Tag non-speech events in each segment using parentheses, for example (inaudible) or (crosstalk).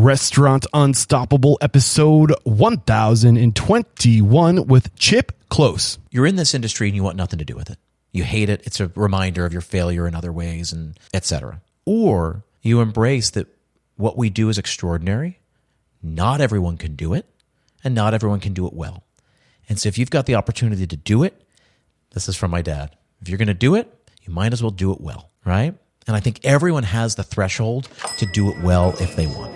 Restaurant Unstoppable episode 1021 with Chip Klose. You're in this industry and you want nothing to do with it. You hate it. It's a reminder of your failure in other ways and etc. Or you embrace that what we do is extraordinary. Not everyone can do it and not everyone can do it well. And so if you've got the opportunity to do it, this is from my dad. If you're going to do it, you might as well do it well, right? And I think everyone has the threshold to do it well if they want.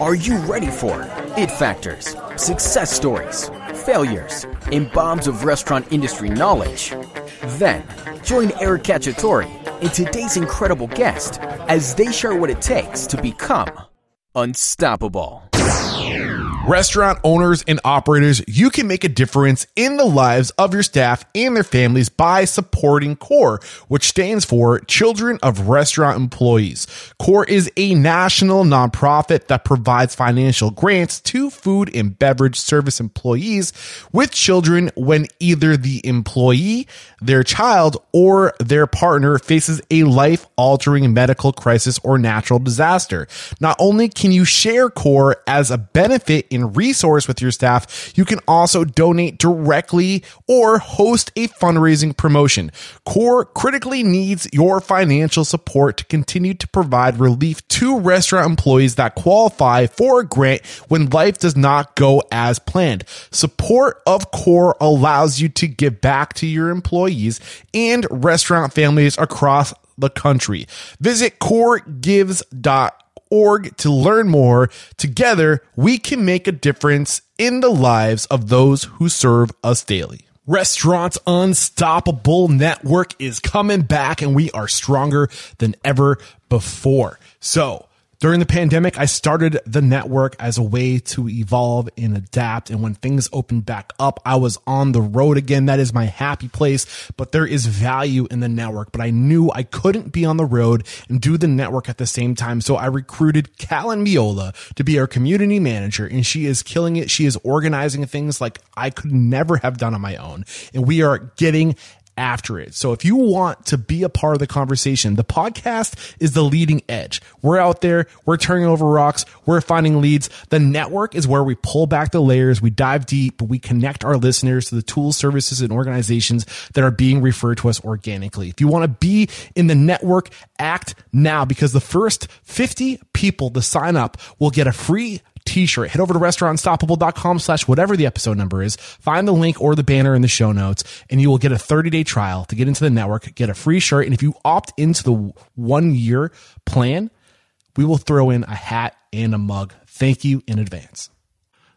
Are you ready for it factors, success stories, failures, and bombs of restaurant industry knowledge? Then join Eric Cacciatore and today's incredible guest as they share what it takes to become unstoppable. Restaurant owners and operators, you can make a difference in the lives of your staff and their families by supporting CORE, which stands for Children of Restaurant Employees. CORE is a national nonprofit that provides financial grants to food and beverage service employees with children when either the employee, their child, or their partner faces a life altering medical crisis or natural disaster. Not only can you share CORE as a benefit in resource with your staff, you can also donate directly or host a fundraising promotion. CORE critically needs your financial support to continue to provide relief to restaurant employees that qualify for a grant when life does not go as planned. Support of CORE allows you to give back to your employees and restaurant families across the country. Visit coregives.com org to learn more. Together, we can make a difference in the lives of those who serve us daily. Restaurants Unstoppable Network is coming back and we are stronger than ever before. So, during the pandemic, I started the network as a way to evolve and adapt. And when things opened back up, I was on the road again. That is my happy place, but there is value in the network. But I knew I couldn't be on the road and do the network at the same time. So I recruited Callan Miola to be our community manager and she is killing it. She is organizing things like I could never have done on my own. And we are getting after it. So if you want to be a part of the conversation, the podcast is the leading edge. We're out there, we're turning over rocks, we're finding leads. The network is where we pull back the layers, we dive deep, but we connect our listeners to the tools, services, and organizations that are being referred to us organically. If you want to be in the network, act now because the first 50 people to sign up will get a free t-shirt. Head over to restaurantunstoppable.com slash whatever the episode number is. Find the link or the banner in the show notes and you will get a 30 day trial to get into the network, get a free shirt. And if you opt into the one year plan, we will throw in a hat and a mug. Thank you in advance.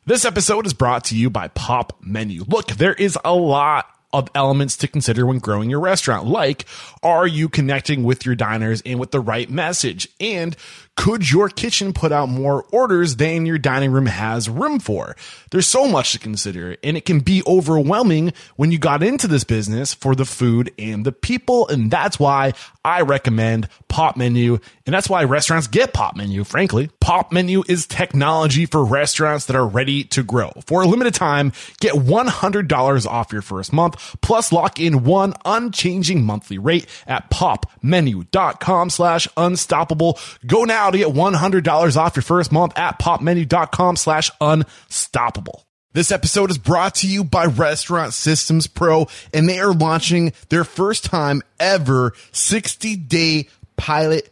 This episode is brought to you by Popmenu. Look, there is a lot of elements to consider when growing your restaurant. Like, are you connecting with your diners and with the right message? And could your kitchen put out more orders than your dining room has room for? There's so much to consider and it can be overwhelming when you got into this business for the food and the people. And that's why I recommend Popmenu. And that's why restaurants get Popmenu, frankly. Popmenu is technology for restaurants that are ready to grow. For a limited time, get $100 off your first month, plus lock in one unchanging monthly rate at popmenu.com slash unstoppable. Go now to get $100 off your first month at popmenu.com slash unstoppable. This episode is brought to you by Restaurant Systems Pro, and they are launching their first time ever 60 day pilot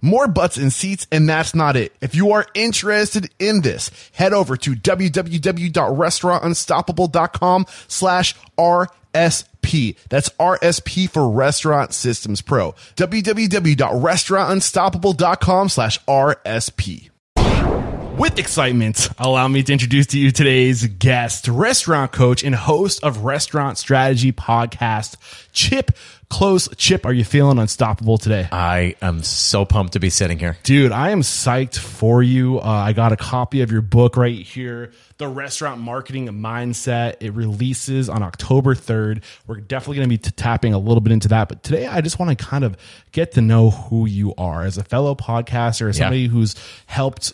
more butts and seats, and that's not it. If you are interested in this, head over to www.restaurantunstoppable.com slash RSP. That's RSP for Restaurant Systems Pro. www.restaurantunstoppable.com slash RSP. With excitement, allow me to introduce to you today's guest, restaurant coach and host of Restaurant Strategy Podcast, Chip Klose. Chip, are you feeling unstoppable today? I am so pumped to be sitting here. Dude, I am psyched for you. Uh, I got a copy of your book right here, The Restaurant Marketing Mindset. It releases on October 3rd. We're definitely going to be t- tapping a little bit into that. But today, I just want to kind of get to know who you are as a fellow podcaster, as somebody who's helped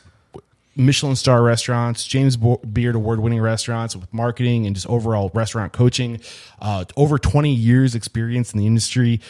Michelin star restaurants, James Beard award winning restaurants with marketing and just overall restaurant coaching. Uh, over 20 years experience in the industry.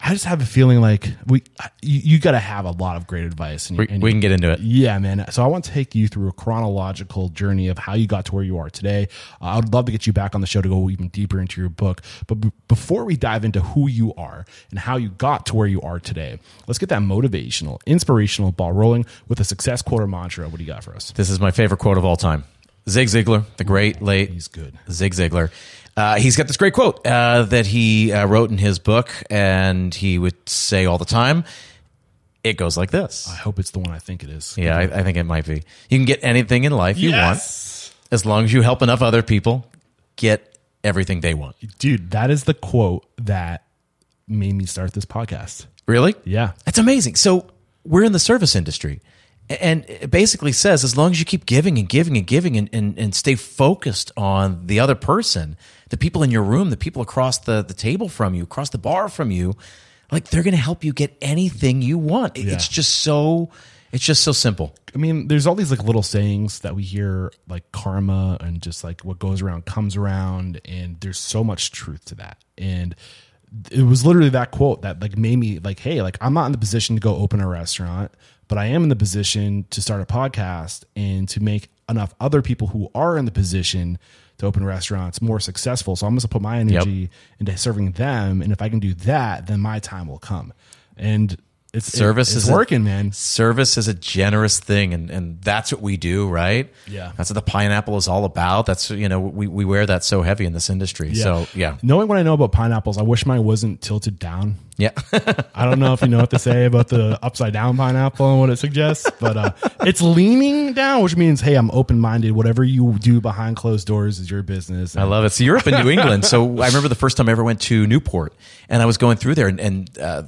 I just have a feeling like we you, you got to have a lot of great advice. And, we, and we can get into it. Yeah, man. So I want to take you through a chronological journey of how you got to where you are today. Uh, I would love to get you back on the show to go even deeper into your book. But b- before we dive into who you are and how you got to where you are today, let's get that motivational, inspirational ball rolling with a success quote or mantra. What do you got for us? This is my favorite quote of all time. Zig Ziglar, the great late He's good. Zig Ziglar. Uh, he's got this great quote uh, that he uh, wrote in his book, and he would say all the time. It goes like this. I hope it's the one I think it is. Yeah, I, I think it might be. You can get anything in life you Yes! want as long as you help enough other people get everything they want. Dude, that is the quote that made me start this podcast. Really? Yeah. That's amazing. So we're in the service industry. And it basically says as long as you keep giving and giving and giving and, and, and stay focused on the other person, the people in your room, the people across the, the table from you, across the bar from you, like they're going to help you get anything you want. Yeah. It's just so, it's just so simple. I mean, there's all these like little sayings that we hear, like karma and just like what goes around comes around, and there's so much truth to that. And it was literally that quote that like made me like, hey, like I'm not in the position to go open a restaurant, but I am in the position to start a podcast and to make enough other people who are in the position to open restaurants more successful. So I'm going to put my energy Yep. into serving them, and if I can do that, then my time will come. And it's Service it- it's is a- working, man. Service is a generous thing, and, and that's what we do, right? Yeah. That's what the pineapple is all about. That's, you know, we, we wear that so heavy in this industry. So, yeah. Knowing what I know about pineapples, I wish mine wasn't tilted down. Yeah. (laughs) I don't know if you know what to say about the upside down pineapple and what it suggests, but uh, (laughs) it's leaning down, which means, hey, I'm open minded. Whatever you do behind closed doors is your business. I love it. So you're up in New (laughs) England. So I remember the first time I ever went to Newport, and I was going through there, and, and uh,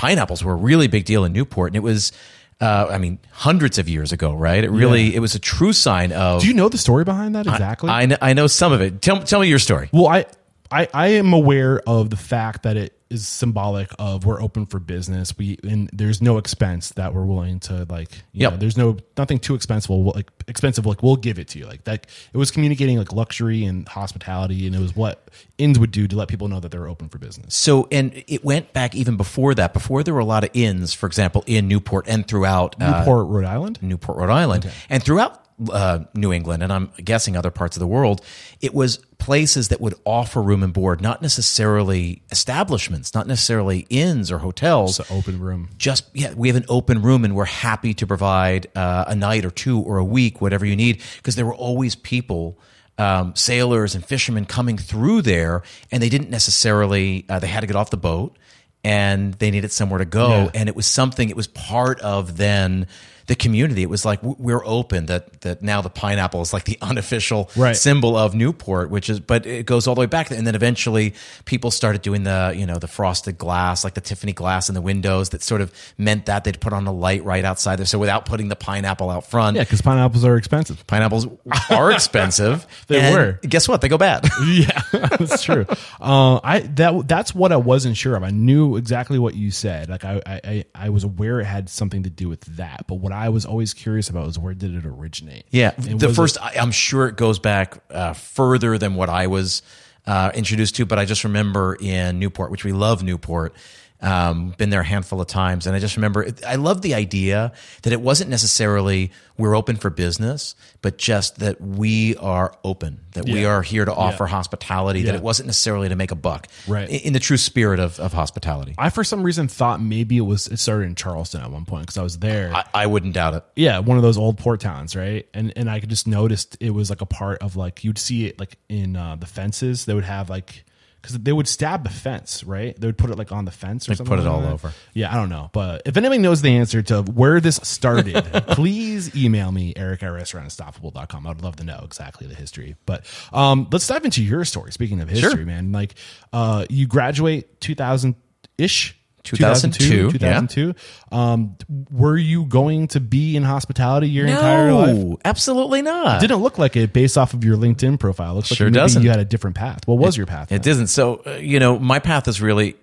pineapples were a really big deal in Newport, and it was, uh, I mean, hundreds of years ago, right? It really, Yeah. it was a true sign of. do you know the story behind that exactly? I, kn- I know some of it. Tell, tell me your story. well, I, I I am aware of the fact that it is symbolic of we're open for business. We and there's no expense that we're willing to like. You Yep. know, there's no nothing too expensive. Like expensive, like we'll give it to you. Like that. It was communicating like luxury and hospitality, and it was what inns would do to let people know that they're open for business. So, and it went back even before that. Before there were a lot of inns, for example, in Newport and throughout uh, Newport, Rhode Island. Newport, Rhode Island, and throughout uh, New England, and I'm guessing other parts of the world, it was places that would offer room and board, not necessarily establishments, not necessarily inns or hotels. It's an open room. just yeah, we have an open room, and we're happy to provide uh, a night or two or a week, whatever you need, because there were always people. Um, sailors and fishermen coming through there, and they didn't necessarily. Uh, they had to get off the boat, and they needed somewhere to go, Yeah. and it was something. It was part of then the community. It was like we're open. That that now the pineapple is like the (laughs) unofficial Right. symbol of Newport, which is. But it goes all the way back, and then eventually people started doing the you know the frosted glass, like the Tiffany glass in the windows. That sort of meant that they'd put on a light right outside there, so without putting the pineapple out front. Yeah, because pineapples are expensive. Pineapples are (laughs) expensive. They were. Guess what? They go bad. (laughs) yeah, that's true. Uh, I that that's what I wasn't sure of. I knew exactly what you said. Like I, I I- I was aware it had something to do with that. But what I was always curious about was where did it originate? Yeah, And the first. it- I, I'm sure it goes back uh, further than what I was uh, introduced to, but I just remember in Newport, which we love Newport. Um, been there a handful of times, and I just remember I love the idea that it wasn't necessarily we're open for business, but just that we are open, that we are here to offer hospitality. That it wasn't necessarily to make a buck, Right. In, in the true spirit of, of hospitality. I for some reason thought maybe it was it started in Charleston at one point because I was there. I, I wouldn't doubt it. yeah, one of those old port towns, right? And and I could just noticed it was like a part of like you'd see it like in uh, the fences. They would have like because they would stab the fence, right? They would put it like on the fence or They'd something. put it like all that. over. Yeah, I don't know, but if anybody knows the answer to where this started, (laughs) please email me Eric at restaurantunstoppable.com. I'd love to know exactly the history. But um, let's dive into your story. Speaking of history, man, like uh, you graduate 2000. ish. 2002, 2002. Um, were you going to be in hospitality your entire life? Absolutely not. Didn't look like it based off of your LinkedIn profile. Looks Sure like maybe doesn't. you had a different path. What was your path? It doesn't. So, uh, you know, my path is really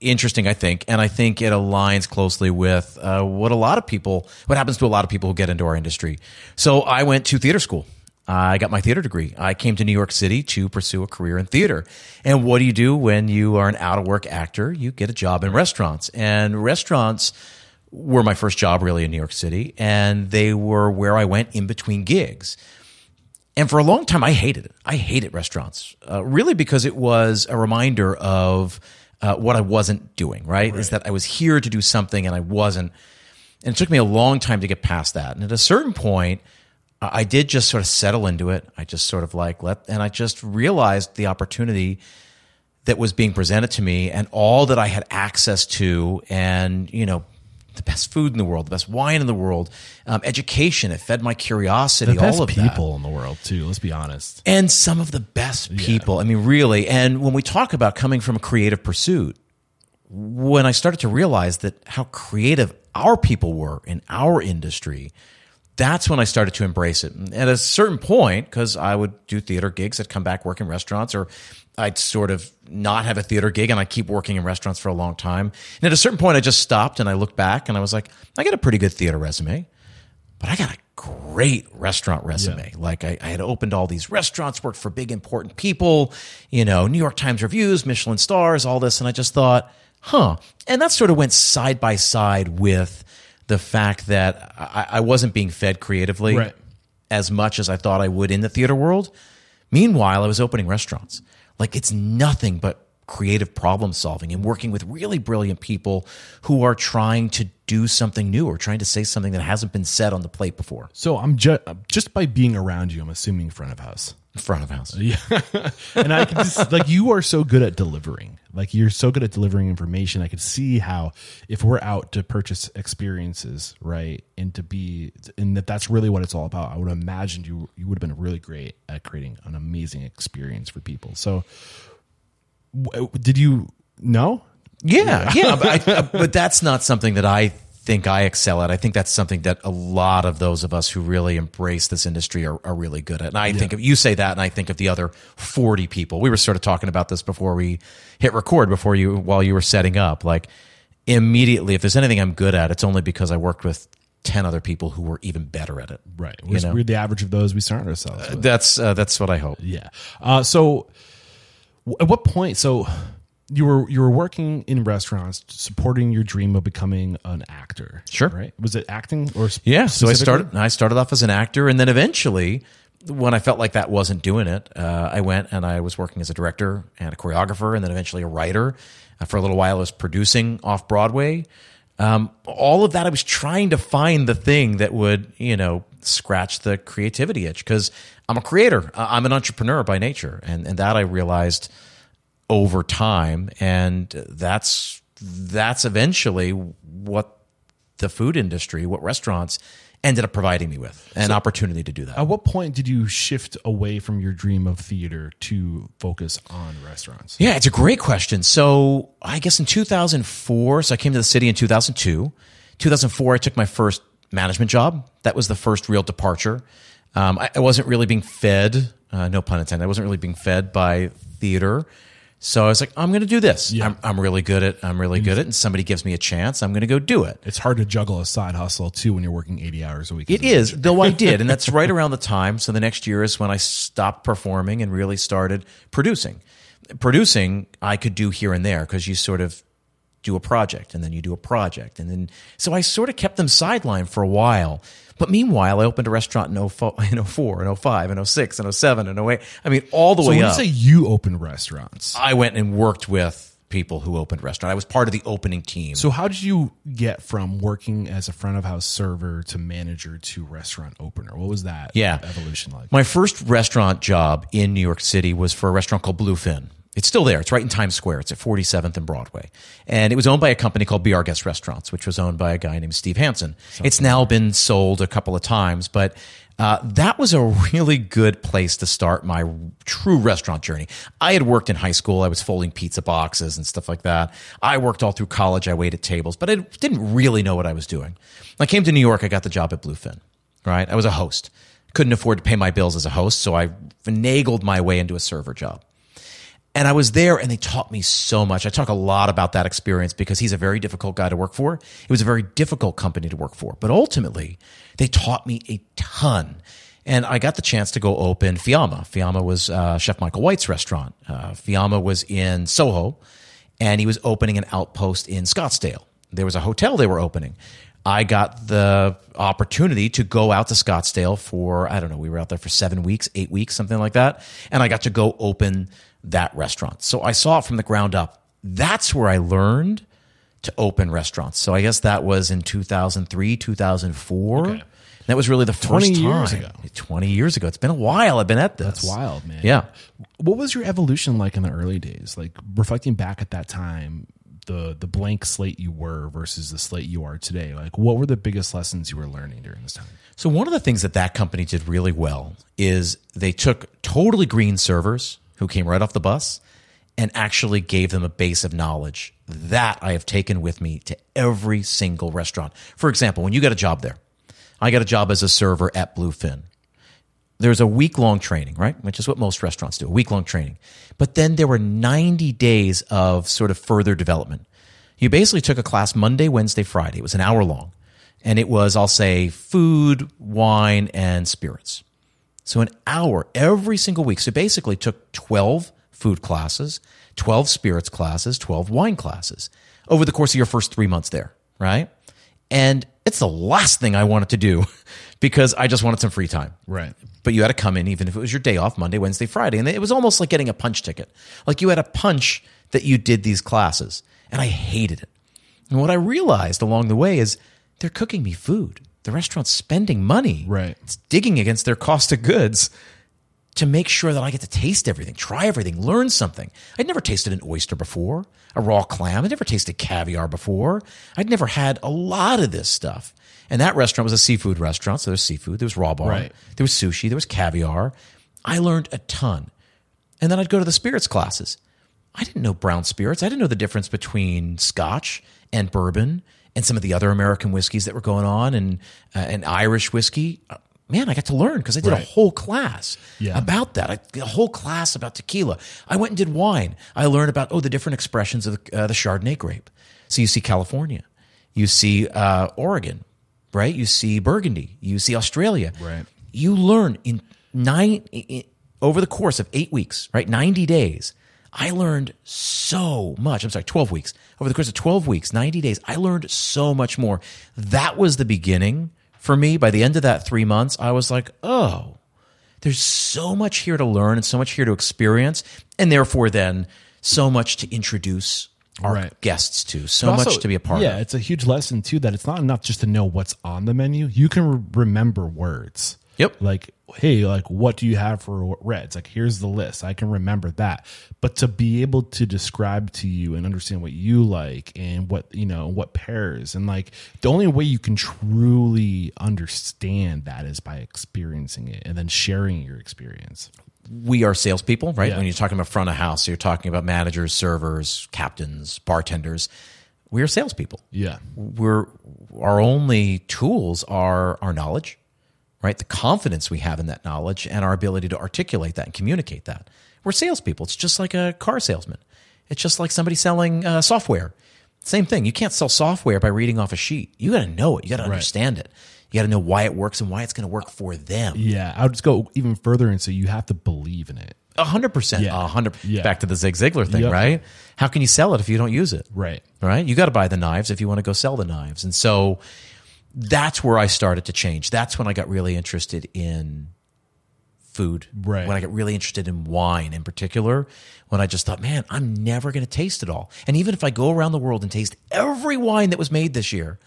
interesting, I think, and I think it aligns closely with uh, what a lot of people, what happens to a lot of people who get into our industry. So, I went to theater school. I got my theater degree. I came to New York City to pursue a career in theater. And what do you do when you are an out of work actor? You get a job in restaurants. And restaurants were my first job really in New York City, and they were where I went in between gigs. And for a long time, I hated it. I hated restaurants, uh, really because it was a reminder of uh, what I wasn't doing, right? Is that I was here to do something and I wasn't. And it took me a long time to get past that. And at a certain point, I did just sort of settle into it. I just sort of like let, and I just realized the opportunity that was being presented to me and all that I had access to and, you know, the best food in the world, the best wine in the world, um, education. It fed my curiosity, the all of that people in the world too. Let's be honest. and some of the best people. I mean, really. And when we talk about coming from a creative pursuit, when I started to realize that how creative our people were in our industry, that's when I started to embrace it. And at a certain point, because I would do theater gigs, I'd come back work in restaurants, or I'd sort of not have a theater gig and I keep working in restaurants for a long time. And at a certain point, I just stopped and I looked back and I was like, I got a pretty good theater resume but I got a great restaurant resume. Like I, I had opened all these restaurants, worked for big important people, you know, New York Times reviews, Michelin stars, all this, and I just thought, huh. And that sort of went side by side with the fact that I, I wasn't being fed creatively Right. as much as I thought I would in the theater world. Meanwhile, I was opening restaurants. Like it's nothing but creative problem solving and working with really brilliant people who are trying to do something new or trying to say something that hasn't been said on the plate before. So I'm just just by being around you, I'm assuming front of house. Front of house. Yeah, (laughs) and I can just like you are so good at delivering. Like you're so good at delivering information. I could see how if we're out to purchase experiences, right, and to be, and that that's really what it's all about. I would imagine you you would have been really great at creating an amazing experience for people. So, w- did you know? Yeah, yeah, but, I, (laughs) but that's not something that I think I excel at. I think that's something that a lot of those of us who really embrace this industry are, are really good at. And I think of you say that, and I think of the other forty people. We were sort of talking about this before we hit record, before you while you were setting up. Like immediately, if there's anything I'm good at, it's only because I worked with ten other people who were even better at it. Right, we're, know? we're the average of those we surround ourselves. with. That's uh, that's what I hope. Yeah. Uh, so, w- at what point? So, you were you were working in restaurants, supporting your dream of becoming an actor. Sure. Right? Was it acting or Yeah, so I started. I started off as an actor, and then eventually, when I felt like that wasn't doing it, uh, I went and I was working as a director and a choreographer, and then eventually a writer. Uh, for a little while, I was producing off Broadway. Um, all of that, I was trying to find the thing that would, you know, scratch the creativity itch because I'm a creator. I'm an entrepreneur by nature, and and that I realized over time, and that's that's eventually what the food industry, what restaurants ended up providing me with an opportunity to do that. At what point did you shift away from your dream of theater to focus on restaurants? Yeah, it's a great question. So I guess in 2004, so I came to the city in 2002. 2004, I took my first management job. That was the first real departure. Um, I, I wasn't really being fed, uh, no pun intended. I wasn't really being fed by theater. So I was like, I'm going to do this. I'm, I'm really good at. I'm really good at. And somebody gives me a chance. I'm going to go do it. It's hard to juggle a side hustle too when you're working 80 hours a week. It is, though I (laughs) did, and that's right around the time. So the next year is when I stopped performing and really started producing. Producing, I could do here and there because you sort of do a project and then you do a project. And then, so I sort of kept them sidelined for a while. But meanwhile, I opened a restaurant in (laughs) 04, in 04 and 05 and 06 and 07 and 08. I mean, all the So way when you say you opened restaurants, I went and worked with people who opened restaurant. I was part of the opening team. so how did you get from working as a front of house server to manager to restaurant opener? What was that Yeah. evolution like? My first restaurant job in New York City was for a restaurant called Bluefin. It's still there. It's right in Times Square. It's at 47th and Broadway. And it was owned by a company called B.R. Guest Restaurants, which was owned by a guy named Steve Hanson. It's now been sold a couple of times, but Uh, that was a really good place to start my true restaurant journey. I had worked in high school. I was folding pizza boxes and stuff like that. I worked all through college. I waited tables, but I didn't really know what I was doing. I came to New York. I got the job at Bluefin, right? I was a host. Couldn't afford to pay my bills as a host, so I finagled my way into a server job. And I was there and they taught me so much. I talk a lot about that experience because he's a very difficult guy to work for. It was a very difficult company to work for. But ultimately, they taught me a ton. And I got the chance to go open Fiamma. Fiamma was uh, Chef Michael White's restaurant. Uh, Fiamma was in Soho and he was opening an outpost in Scottsdale. There was a hotel they were opening. I got the opportunity to go out to Scottsdale for, I don't know, we were out there for seven weeks, eight weeks, something like that. And I got to go open that restaurant. So I saw it from the ground up. That's where I learned to open restaurants. So I guess that was in 2003, 2004. Okay. That was really the first 20 years time. ago. 20 years ago. It's been a while I've been at this. That's wild, man. Yeah. What was your evolution like in the early days? Like reflecting back at that time, the the blank slate you were versus the slate you are today. Like what were the biggest lessons you were learning during this time? So one of the things that that company did really well is they took totally green servers who came right off the bus and actually gave them a base of knowledge that I have taken with me to every single restaurant. For example, when you got a job there, I got a job as a server at Bluefin. There's a week long training, right? Which is what most restaurants do, a week long training. But then there were 90 days of sort of further development. You basically took a class Monday, Wednesday, Friday. It was an hour long. And it was, I'll say, food, wine, and spirits. So an hour every single week. So basically took 12 food classes, 12 spirits classes, 12 wine classes over the course of your first three months there, right? And it's the last thing I wanted to do (laughs) because I just wanted some free time. Right. But you had to come in even if it was your day off, Monday, Wednesday, Friday. And it was almost like getting a punch ticket. Like you had a punch that you did these classes. And I hated it. And what I realized along the way is they're cooking me food. The restaurant's spending money. Right. It's digging against their cost of goods to make sure that I get to taste everything, try everything, learn something. I'd never tasted an oyster before, a raw clam. I'd never tasted caviar before. I'd never had a lot of this stuff. And that restaurant was a seafood restaurant. So there was seafood, there was raw bar, right. there was sushi, there was caviar. I learned a ton. And then I'd go to the spirits classes. I didn't know brown spirits. I didn't know the difference between scotch and bourbon and some of the other American whiskeys that were going on and uh, and Irish whiskey man, I got to learn because I did right. a whole class yeah. about that. I, a whole class about tequila. I went and did wine. I learned about oh the different expressions of the, uh, the Chardonnay grape. So you see California, you see uh, Oregon, right? You see Burgundy, you see Australia. Right. You learn in nine in, over the course of eight weeks, right? Ninety days. I learned so much. I'm sorry, 12 weeks. Over the course of 12 weeks, 90 days, I learned so much more. That was the beginning for me, by the end of that three months, I was like, oh, there's so much here to learn and so much here to experience, and therefore, then so much to introduce our right. guests to, so also, much to be a part yeah, of. Yeah, it's a huge lesson too that it's not enough just to know what's on the menu. You can re- remember words. Yep. Like, hey, like, what do you have for reds? Like, here's the list. I can remember that. But to be able to describe to you and understand what you like and what, you know, what pairs, and like, the only way you can truly understand that is by experiencing it and then sharing your experience. We are salespeople, right? Yeah. When you're talking about front of house, you're talking about managers, servers, captains, bartenders. We are salespeople. Yeah. We're, our only tools are our knowledge right? The confidence we have in that knowledge and our ability to articulate that and communicate that. We're salespeople. It's just like a car salesman. It's just like somebody selling uh, software. Same thing. You can't sell software by reading off a sheet. You got to know it. You got to right. understand it. You got to know why it works and why it's going to work for them. Yeah, I would just go even further and say you have to believe in it. A hundred percent. A hundred. Back to the Zig Ziglar thing, yep. right? How can you sell it if you don't use it? Right. Right. You got to buy the knives if you want to go sell the knives, and so that's where I started to change. That's when I got really interested in food. Right. When I got really interested in wine in particular, when I just thought, man, I'm never going to taste it all. And even if I go around the world and taste every wine that was made this year,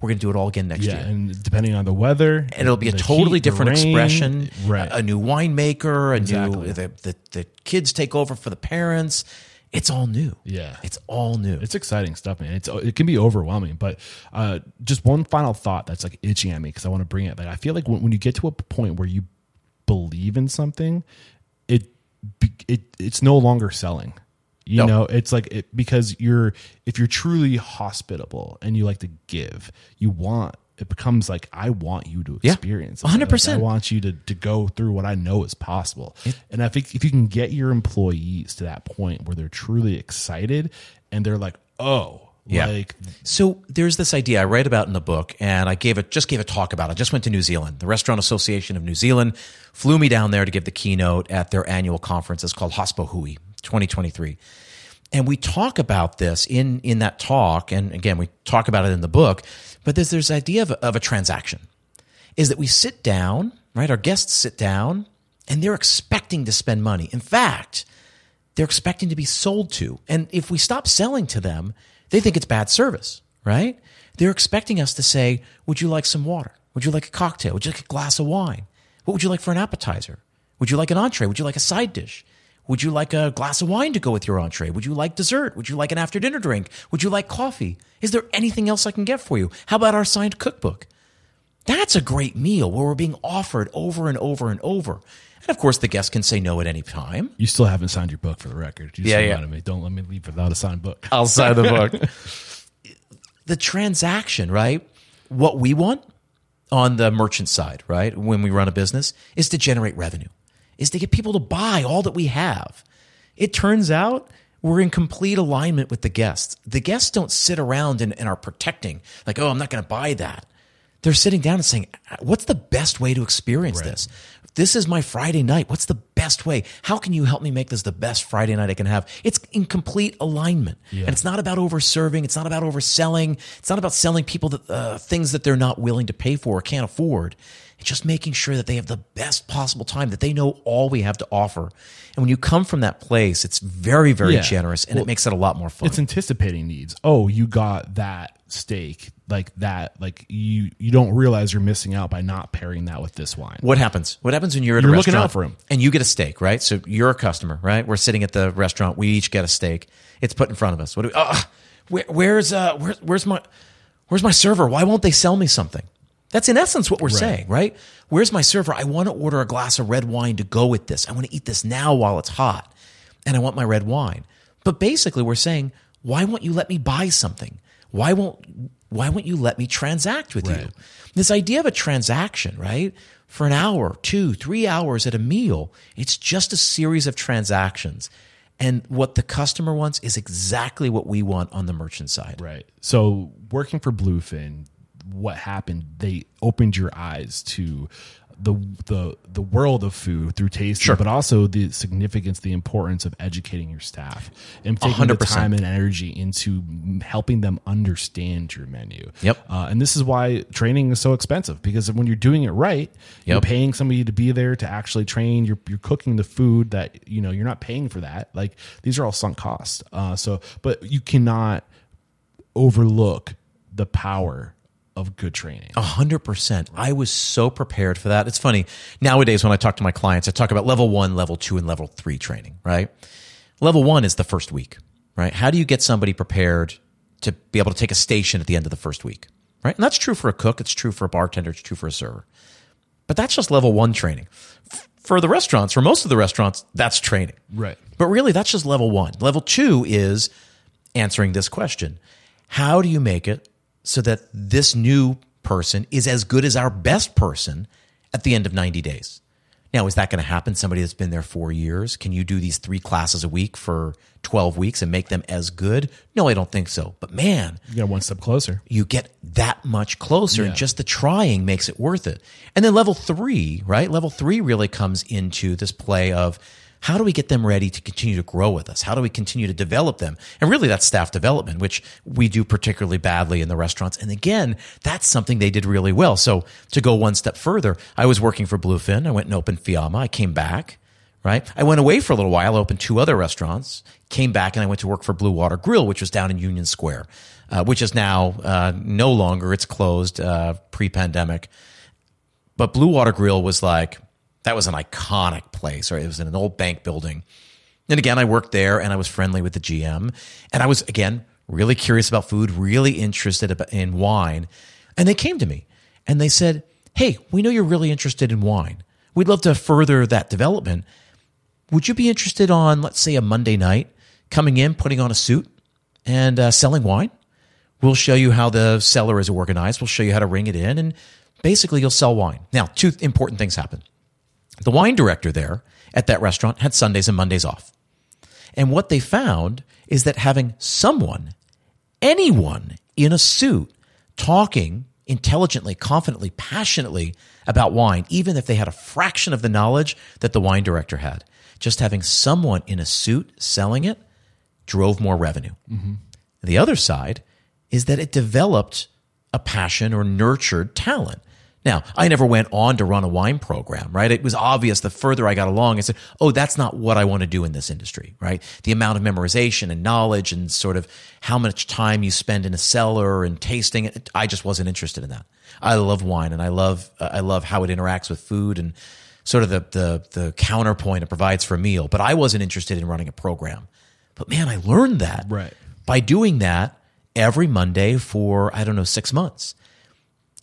we're going to do it all again next yeah, year. And depending on the weather, and it'll be a totally heat, different rain, expression. Right. A, a new winemaker, a exactly. new, the, the, the kids take over for the parents It's all new. Yeah. It's all new. It's exciting stuff, man. It's it can be overwhelming, but uh, just one final thought that's like itching at me because I want to bring it. Like I feel like when, when you get to a point where you believe in something, it it it's no longer selling. You No. know, it's like it, because you're if you're truly hospitable and you like to give, you want it becomes like I want you to experience. 100%. I want you to to go through what I know is possible. And I think if you can get your employees to that point where they're truly excited and they're like, "Oh, Yeah. like So there's this idea I write about in the book, and I gave it just gave a talk about. it. I just went to New Zealand. The Restaurant Association of New Zealand flew me down there to give the keynote at their annual conference. It's called Hospo Hui 2023, and we talk about this in in that talk. And again, we talk about it in the book. But there's this idea of, of a transaction, is that we sit down, right? Our guests sit down, and they're expecting to spend money. In fact, they're expecting to be sold to. And if we stop selling to them, they think it's bad service, right? They're expecting us to say, Would you like some water? Would you like a cocktail? Would you like a glass of wine? What would you like for an appetizer? Would you like an entree? Would you like a side dish? Would you like a glass of wine to go with your entree? Would you like dessert? Would you like an after dinner drink? Would you like coffee? Is there anything else I can get for you? How about our signed cookbook? That's a great meal where we're being offered over and over and over. And of course, the guest can say no at any time. you still haven't signed your book for the record." You Yeah, yeah. Don't let me leave without a signed book. I'll sign the book. (laughs) the transaction, right? What we want on the merchant side, right? When we run a business is to generate revenue, is to get people to buy all that we have. It turns out we're in complete alignment with the guests. The guests don't sit around and, and are protecting, like, oh, I'm not going to buy that. They're sitting down and saying, what's the best way to experience this? This is my Friday night. What's the best way? How can you help me make this the best Friday night I can have? It's in complete alignment. And it's not about over serving. It's not about overselling. It's not about selling people that, uh, things that they're not willing to pay for or can't afford. Just making sure that they have the best possible time, that they know all we have to offer. And when you come from that place, it's very, very Yeah. generous and it makes it a lot more fun. It's anticipating needs. Oh, you got that steak like that. Like you, you don't realize you're missing out by not pairing that with this wine. What happens? What happens when you're at You're a looking restaurant out for 'em. and you get a steak, right? So you're a customer, right? We're sitting at the restaurant. We each get a steak. It's put in front of us. What do we? Uh, where, where's uh, where, where's my where's my server? Why won't they sell me something? That's in essence what we're saying, right? Where's my server? I want to order a glass of red wine to go with this. I want to eat this now while it's hot, and I want my red wine. But basically, we're saying, why won't you let me buy something? Why won't why won't you let me transact with you? This idea of a transaction, right? For an hour, two, three hours at a meal, it's just a series of transactions. And what the customer wants is exactly what we want on the merchant side. Right. So working for Bluefin, what happened? They opened your eyes to the the the world of food through tasting, Sure. but also the significance, the importance of educating your staff and taking the 100%. time and energy into helping them understand your menu. Yep. Uh, and this is why training is so expensive because when you're doing it right, you're paying somebody to be there to actually train. You're you're cooking the food that you know you're not paying for that. Like these are all sunk costs. Uh, so, but you cannot overlook the power of good training. A hundred percent. I was so prepared for that. It's funny nowadays when I talk to my clients, I talk about level one, level two, and level three training. Right. Level one is the first week. Right. How do you get somebody prepared to be able to take a station at the end of the first week? Right. And that's true for a cook. It's true for a bartender. It's true for a server. But that's just level one training. For the restaurants, for most of the restaurants, that's training. Right. But really, that's just level one. Level two is answering this question How do you make it so that this new person is as good as our best person at the end of 90 days? Now, is that going to happen? Somebody that's been there four years? Can you do these three classes a week for 12 weeks and make them as good? No, I don't think so. But man, You got one step closer. you get that much closer and just the trying makes it worth it. And then level three, right? Level three really comes into this play of how do we get them ready to continue to grow with us? How do we continue to develop them? And really that's staff development, which we do particularly badly in the restaurants. And again, that's something they did really well. So to go one step further, I was working for Bluefin. I went and opened Fiamma. I came back right? I went away for a little while, I opened two other restaurants, came back, and I went to work for Blue Water Grill, which was down in Union Square, uh, which is now uh, no longer. It's closed uh, pre-pandemic. But Blue Water Grill was like that was an iconic place, right? It was in an old bank building. And again, I worked there and I was friendly with the GM. And I was, again, really curious about food, really interested in wine. And they came to me and they said, Hey, we know you're really interested in wine. We'd love to further that development. Would you be interested on, let's say, a Monday night, coming in, putting on a suit, and uh, selling wine? We'll show you how the cellar is organized. We'll show you how to ring it in, and basically, you'll sell wine. Now, two important things happen. The wine director there at that restaurant had Sundays and Mondays off. And what they found is that having someone, anyone in a suit, talking intelligently, confidently, passionately about wine, even if they had a fraction of the knowledge that the wine director had, just having someone in a suit selling it drove more revenue. Mm-hmm. The other side is that it developed a passion or nurtured talent. Now, I never went on to run a wine program, right? It was obvious the further I got along, I said, oh, that's not what I want to do in this industry, right? The amount of memorization and knowledge and sort of how much time you spend in a cellar and tasting it, I just wasn't interested in that. I love wine and I love, uh, I love how it interacts with food and sort of the, the, the counterpoint it provides for a meal. But I wasn't interested in running a program. But man, I learned that Right. by doing that every Monday for, I don't know, six months.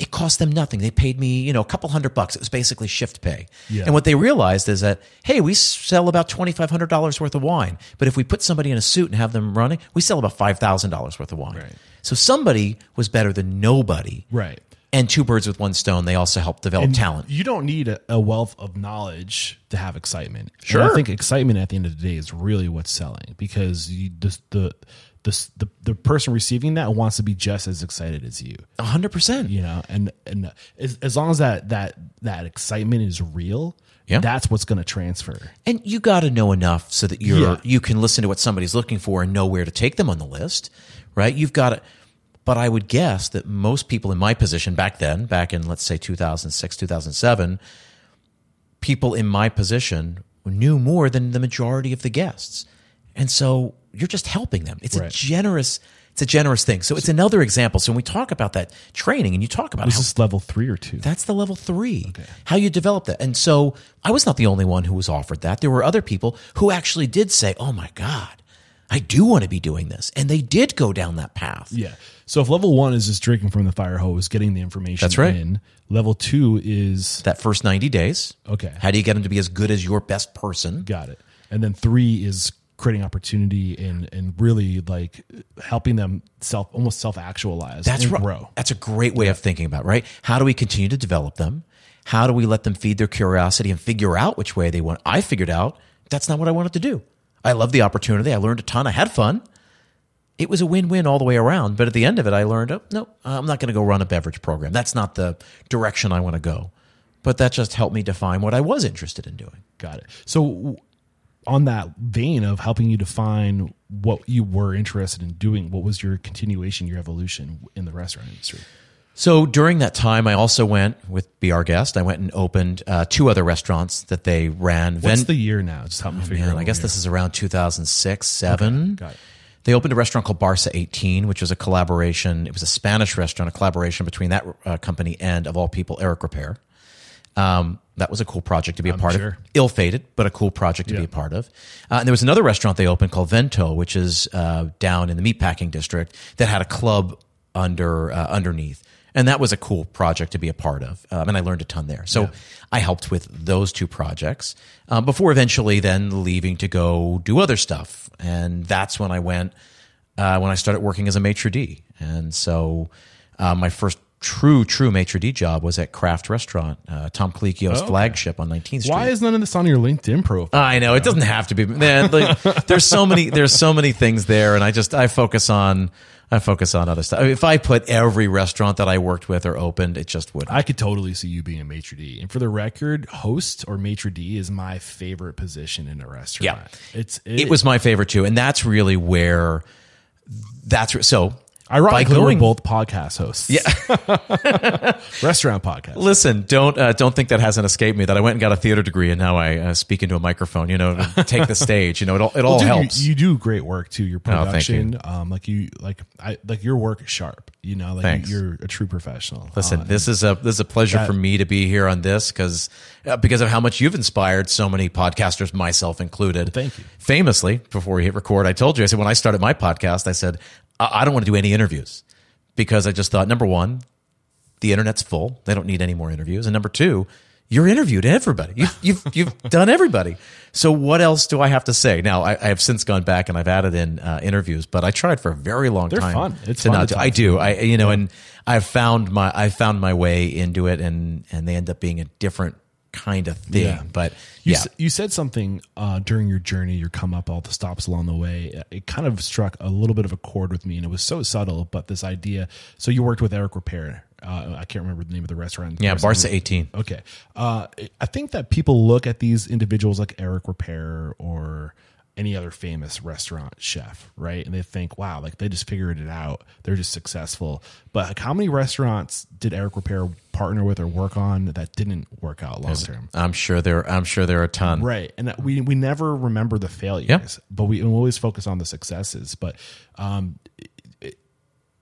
It cost them nothing. They paid me, you know, a couple hundred bucks. It was basically shift pay. Yeah. And what they realized is that, hey, we sell about $2,500 worth of wine. But if we put somebody in a suit and have them running, we sell about $5,000 worth of wine. Right. So somebody was better than nobody. Right. And two birds with one stone, they also help develop And talent. You don't need a, a wealth of knowledge to have excitement. And Sure. I think excitement at the end of the day is really what's selling because you, the, the the the the person receiving that wants to be just as excited as you. 100%. You know, and and as, as long as that that that excitement is real, Yeah. that's what's going to transfer. And you got to know enough so that you're Yeah. you can listen to what somebody's looking for and know where to take them on the list, right? You've got to. But I would guess that most people in my position back then, back in let's say 2006, 2007, people in my position knew more than the majority of the guests, and so you're just helping them. It's a generous. It's a generous thing. So it's another example. So when we talk about that training, and you talk about this Is how level three or two? that's the level three. How you develop that. And so I was not the only one who was offered that. There were other people who actually did say, Oh my God, I do want to be doing this. And they did go down that path. Yeah. So if level one is just drinking from the fire hose, getting the information That's right. in, level two is That first 90 days. Okay. How do you get them to be as good as your best person? got it. And then three is creating opportunity and and really like helping them self almost self actualize That's and right. grow. That's a great way of thinking about, right? How do we continue to develop them? How do we let them feed their curiosity and figure out which way they want? I figured out that's not what I wanted to do. I love the opportunity. I learned a ton. I had fun. It was a win-win all the way around. But at the end of it, I learned, oh, no, I'm not going to go run a beverage program. That's not the direction I want to go. But that just helped me define what I was interested in doing. Got it. So on that vein of helping you define what you were interested in doing, what was your continuation, your evolution in the restaurant industry? So during that time, I also went with B.R. Guest. I went and opened uh, two other restaurants that they ran. What's Ven- the year now? Just help me figure Man, out. I guess this is around 2006, seven. got it. They opened a restaurant called Barca 18, which was a collaboration. It was a Spanish restaurant, a collaboration between that uh, company and, of all people, Eric Ripert. Um, that was a cool project to be a part sure. of. Ill fated, but a cool project to be a part of. Uh, and there was another restaurant they opened called Vento, which is uh, down in the meatpacking district that had a club under uh, underneath. And that was a cool project to be a part of. Um, and I learned a ton there. So I helped with those two projects um, before eventually then leaving to go do other stuff. And that's when I went, uh, when I started working as a maitre d'. And so uh, my first true, true maitre d' job was at Craft Restaurant, uh, Tom Colicchio's flagship on 19th Street. Why is none of this on your LinkedIn profile? I know it doesn't have to be. Man, like, (laughs) there's so many. There's so many things there, and I just I focus on I focus on other stuff. I mean, if I put every restaurant that I worked with or opened, it just would. I could totally see you being a maitre d. And for the record, host or maitre d is my favorite position in a restaurant. Yeah. it's It was my favorite too, and that's really where that's so. Ironically we're both podcast hosts. Yeah, (laughs) restaurant podcast. Listen, don't uh, don't think that hasn't escaped me. That I went and got a theater degree, and now I uh, speak into a microphone. You know, take the (laughs) stage. You know, it all it all Dude, helps. You, do great work too. Your Oh, thank you. production, um, like you, like I, like your work is sharp. You know, like Thanks. you're a true professional. Listen, Uh, this is a this is a pleasure that- for me to be here on this because uh, because of how much you've inspired so many podcasters, myself included. Thank you. Famously, before we hit record, I told you I said when I started my podcast, I said I, I don't want to do any interviews because I just thought number one, the internet's full; they don't need any more interviews, and number two. You're interviewed everybody. You've, you've, you've (laughs) done everybody. So what else do I have to say? Now I, I have since gone back and I've added in uh, interviews, but I tried for a very long They're time. fun. It's to fun not to do- I do. I you know, and I've found my I found my way into it, and and they end up being a different kind of thing. Yeah. But You, yeah, s- you said something uh, during your journey, your come up, all the stops along the way. It kind of struck a little bit of a chord with me, and it was so subtle. But this idea. So you worked with Eric Ripert. Uh, I can't remember the name of the restaurant. yeah, Barca eighteen. Okay. Uh, I think that people look at these individuals like Eric Ripert or any other famous restaurant chef, right? And they think, wow, like they just figured it out. They're just successful. But like, how many restaurants did Eric Ripert partner with or work on that didn't work out long term? I'm sure there. I'm sure there are a ton. Right. And we, we never remember the failures, Yeah. but we always focus on the successes. But um, it-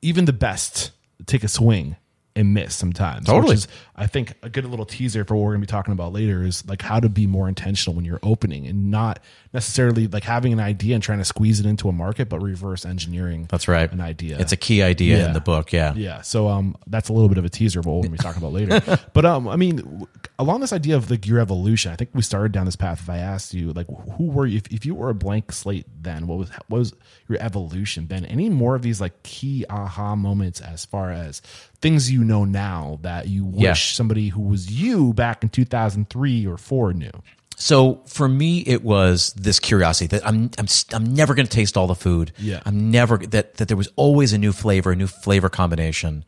even the best take a swing and miss sometimes. Totally. Which is, I think, a good little teaser for what we're going to be talking about later is like how to be more intentional when you're opening and not necessarily like having an idea and trying to squeeze it into a market, but reverse engineering. That's right. An idea. It's a key idea Yeah. in the book. Yeah. Yeah. So um, that's a little bit of a teaser of what we're going to be talking about later. (laughs) But um, I mean, along this idea of like your evolution, I think we started down this path. If I asked you, like, who were you? If, if you were a blank slate, then what was what was your evolution? Then any more of these like key aha moments as far as things you know now that you wish Yeah. somebody who was you back in two thousand three or four knew. So for me, it was this curiosity that I'm I'm I'm never going to taste all the food. Yeah. I'm never that that there was always a new flavor, a new flavor combination.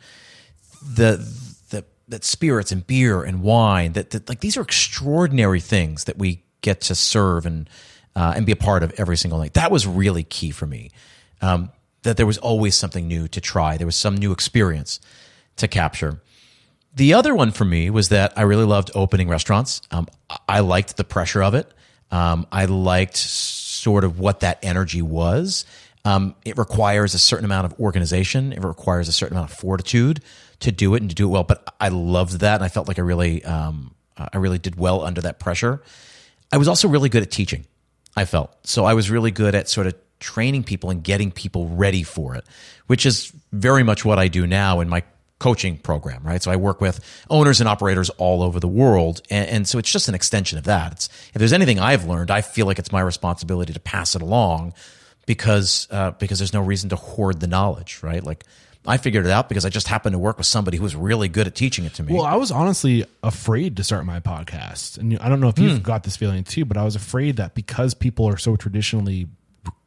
The the that spirits and beer and wine that, that like these are extraordinary things that we get to serve and uh, and be a part of every single night. That was really key for me. Um, that there was always something new to try. There was some new experience to capture. The other one for me was that I really loved opening restaurants. Um, I liked the pressure of it. Um, I liked sort of what that energy was. Um, it requires a certain amount of organization. It requires a certain amount of fortitude to do it and to do it well. But I loved that, and I felt like I really, um, I really did well under that pressure. I was also really good at teaching. I felt so. I was really good at sort of training people and getting people ready for it, which is very much what I do now in my coaching program, right? So I work with owners and operators all over the world. And, and so it's just an extension of that. It's, if there's anything I've learned, I feel like it's my responsibility to pass it along because, uh, because there's no reason to hoard the knowledge, right? Like I figured it out because I just happened to work with somebody who was really good at teaching it to me. Well, I was honestly afraid to start my podcast. And I don't know if you've Hmm. got this feeling too, but I was afraid that because people are so traditionally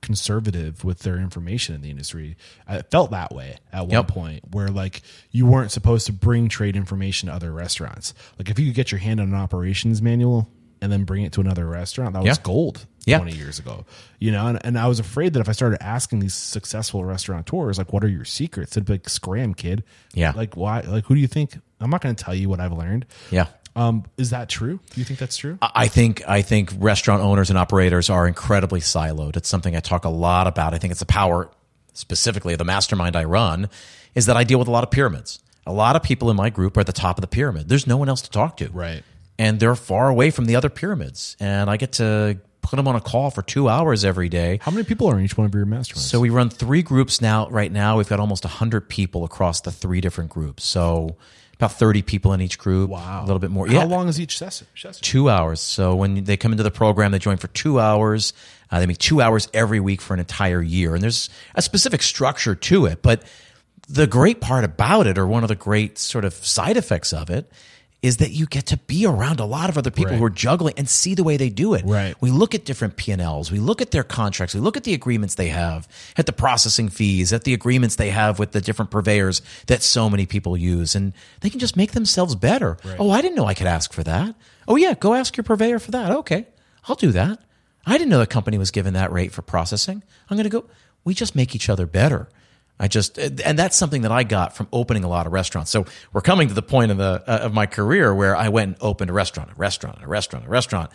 conservative with their information in the industry, I felt that way at one Yep. point where like you weren't supposed to bring trade information to other restaurants. Like if you could get your hand on an operations manual and then bring it to another restaurant, that was Yeah. gold. Yeah. 20 years ago, you know, and, and I was afraid that if I started asking these successful restaurateurs, like, what are your secrets? They'd be like, scram, kid. Yeah. Like, why? Like, who do you think? I'm not going to tell you what I've learned. yeah. Um, is that true? Do you think that's true? I think I think restaurant owners and operators are incredibly siloed. It's something I talk a lot about. I think it's a power, specifically of the mastermind I run, is that I deal with a lot of pyramids. A lot of people in my group are at the top of the pyramid. There's no one else to talk to, Right. And they're far away from the other pyramids, and I get to put them on a call for two hours every day. How many people are in each one of your masterminds? So we run three groups now. Right now, we've got almost hundred people across the three different groups. So about thirty people in each group. wow, a little bit more. How yeah, long is each session? two hours. So when they come into the program, they join for two hours. Uh, they meet two hours every week for an entire year, and there's a specific structure to it. But the great part about it, or one of the great sort of side effects of it, is that you get to be around a lot of other people Right. who are juggling and see the way they do it. Right. We look at different P&Ls. We look at their contracts. We look at the agreements they have, at the processing fees, at the agreements they have with the different purveyors that so many people use. And they can just make themselves better. Oh, I didn't know I could ask for that. Oh, yeah, go ask your purveyor for that. Okay, I'll do that. I didn't know the company was given that rate for processing. I'm going to go. We just make each other better. I just, and that's something that I got from opening a lot of restaurants. So we're coming to the point of the uh, of my career where I went and opened a restaurant, a restaurant, a restaurant, a restaurant.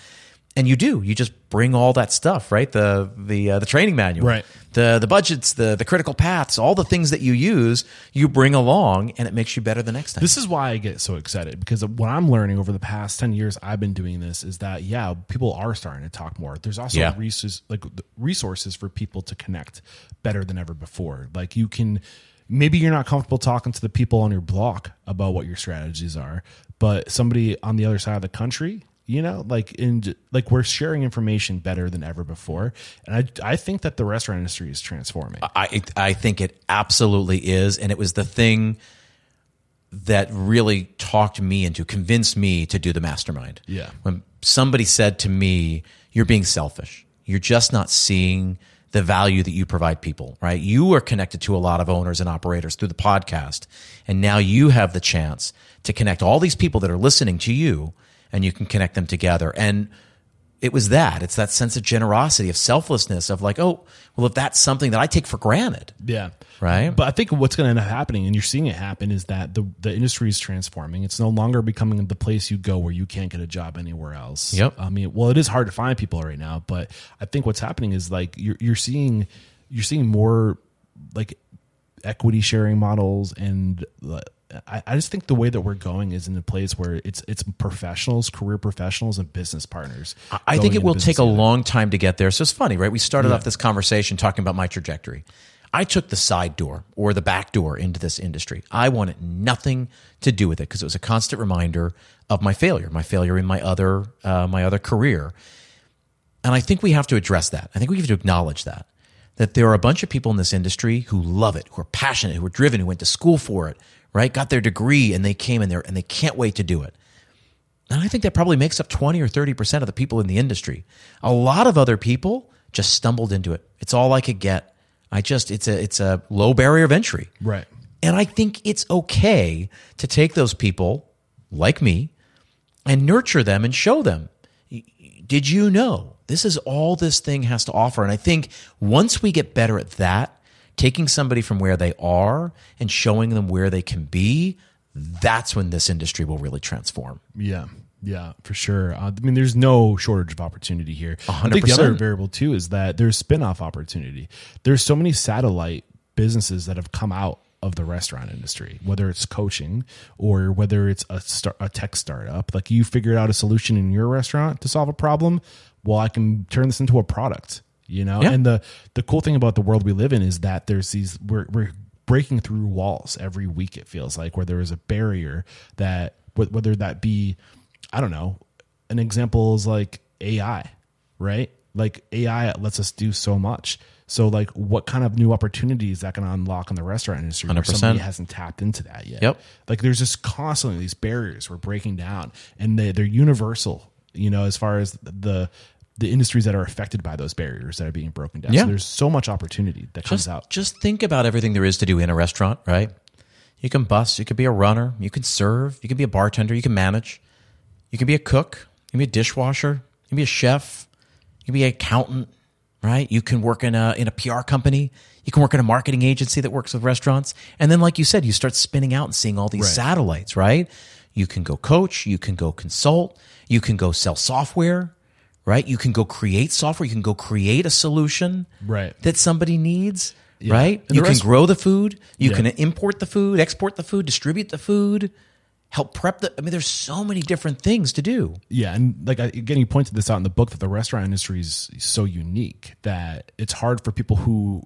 And you do. You just bring all that stuff, right? The the uh, the training manual, Right. The the budgets, the the critical paths, all the things that you use, you bring along, and it makes you better the next time. This is why I get so excited because what I'm learning over the past 10 years I've been doing this is that, yeah, people are starting to talk more. There's also Yeah. resources, like resources for people to connect better than ever before. Like you can, maybe you're not comfortable talking to the people on your block about what your strategies are, but somebody on the other side of the country, you know, like in like we're sharing information better than ever before, and I I think that the restaurant industry is transforming. I I think it absolutely is, and it was the thing that really talked me into, convinced me to do the mastermind. Yeah. When somebody said to me, "You're being selfish. You're just not seeing." The value that you provide people, right? You are connected to a lot of owners and operators through the podcast. And now you have the chance to connect all these people that are listening to you and you can connect them together. And it was that. It's that sense of generosity, of selflessness, of like, oh, well, if that's something that I take for granted, Yeah. Right. But I think what's going to end up happening, and you're seeing it happen, is that the, the industry is transforming. It's no longer becoming the place you go where you can't get a job anywhere else. Yep. I mean, well, it is hard to find people right now, but I think what's happening is like you're, you're seeing, you're seeing more like equity sharing models and I, I just think the way that we're going is in a place where it's it's professionals, career professionals, and business partners. I think it will take a long time to get there. So it's funny, right? We started off this conversation talking about my trajectory. I took the side door or the back door into this industry. I wanted nothing to do with it because it was a constant reminder of my failure, my failure in my other uh, my other career. And I think we have to address that. I think we have to acknowledge that that there are a bunch of people in this industry who love it, who are passionate, who are driven, who went to school for it, right? Got their degree and they came in there and they can't wait to do it. And I think that probably makes up 20 or 30% of the people in the industry. A lot of other people just stumbled into it. It's all I could get. I just it's a it's a low barrier of entry. Right. And I think it's okay to take those people like me and nurture them and show them. Did you know this is all this thing has to offer? And I think once we get better at that, taking somebody from where they are and showing them where they can be, that's when this industry will really transform. Yeah, yeah, for sure. Uh, I mean, there's no shortage of opportunity here. I think the other 100%. variable too is that there's spin-off opportunity. There's so many satellite businesses that have come out of the restaurant industry, whether it's coaching or whether it's a, start, a tech startup. Like you figured out a solution in your restaurant to solve a problem. Well, I can turn this into a product. You know, Yeah. and the the cool thing about the world we live in is that there's these we're we're breaking through walls every week. It feels like where there is a barrier that whether that be I don't know. An example is like AI, right? Like AI lets us do so much. So like what kind of new opportunities is that can unlock in the restaurant industry where 100%. somebody hasn't tapped into that yet? Yep. Like there's just constantly these barriers we're breaking down and they, they're universal, you know, as far as the the industries that are affected by those barriers that are being broken down. Yeah. So there's so much opportunity that comes out. Just think about everything there is to do in a restaurant, right? You can bus, you could be a runner, you can serve, you can be a bartender, you can manage, you can be a cook, you can be a dishwasher, you can be a chef, you can be an accountant, right? You can work in a in a PR company, you can work in a marketing agency that works with restaurants, and then like you said, you start spinning out and seeing all these Right. satellites, right? You can go coach, you can go consult, you can go sell software, right? You can go create software, you can go create a solution Right. that somebody needs, right? And You can grow the food, you Yeah. can import the food, export the food, distribute the food, help prep the I mean there's so many different things to do. Yeah, and like again, you pointed this out in the book that the restaurant industry is so unique that it's hard for people who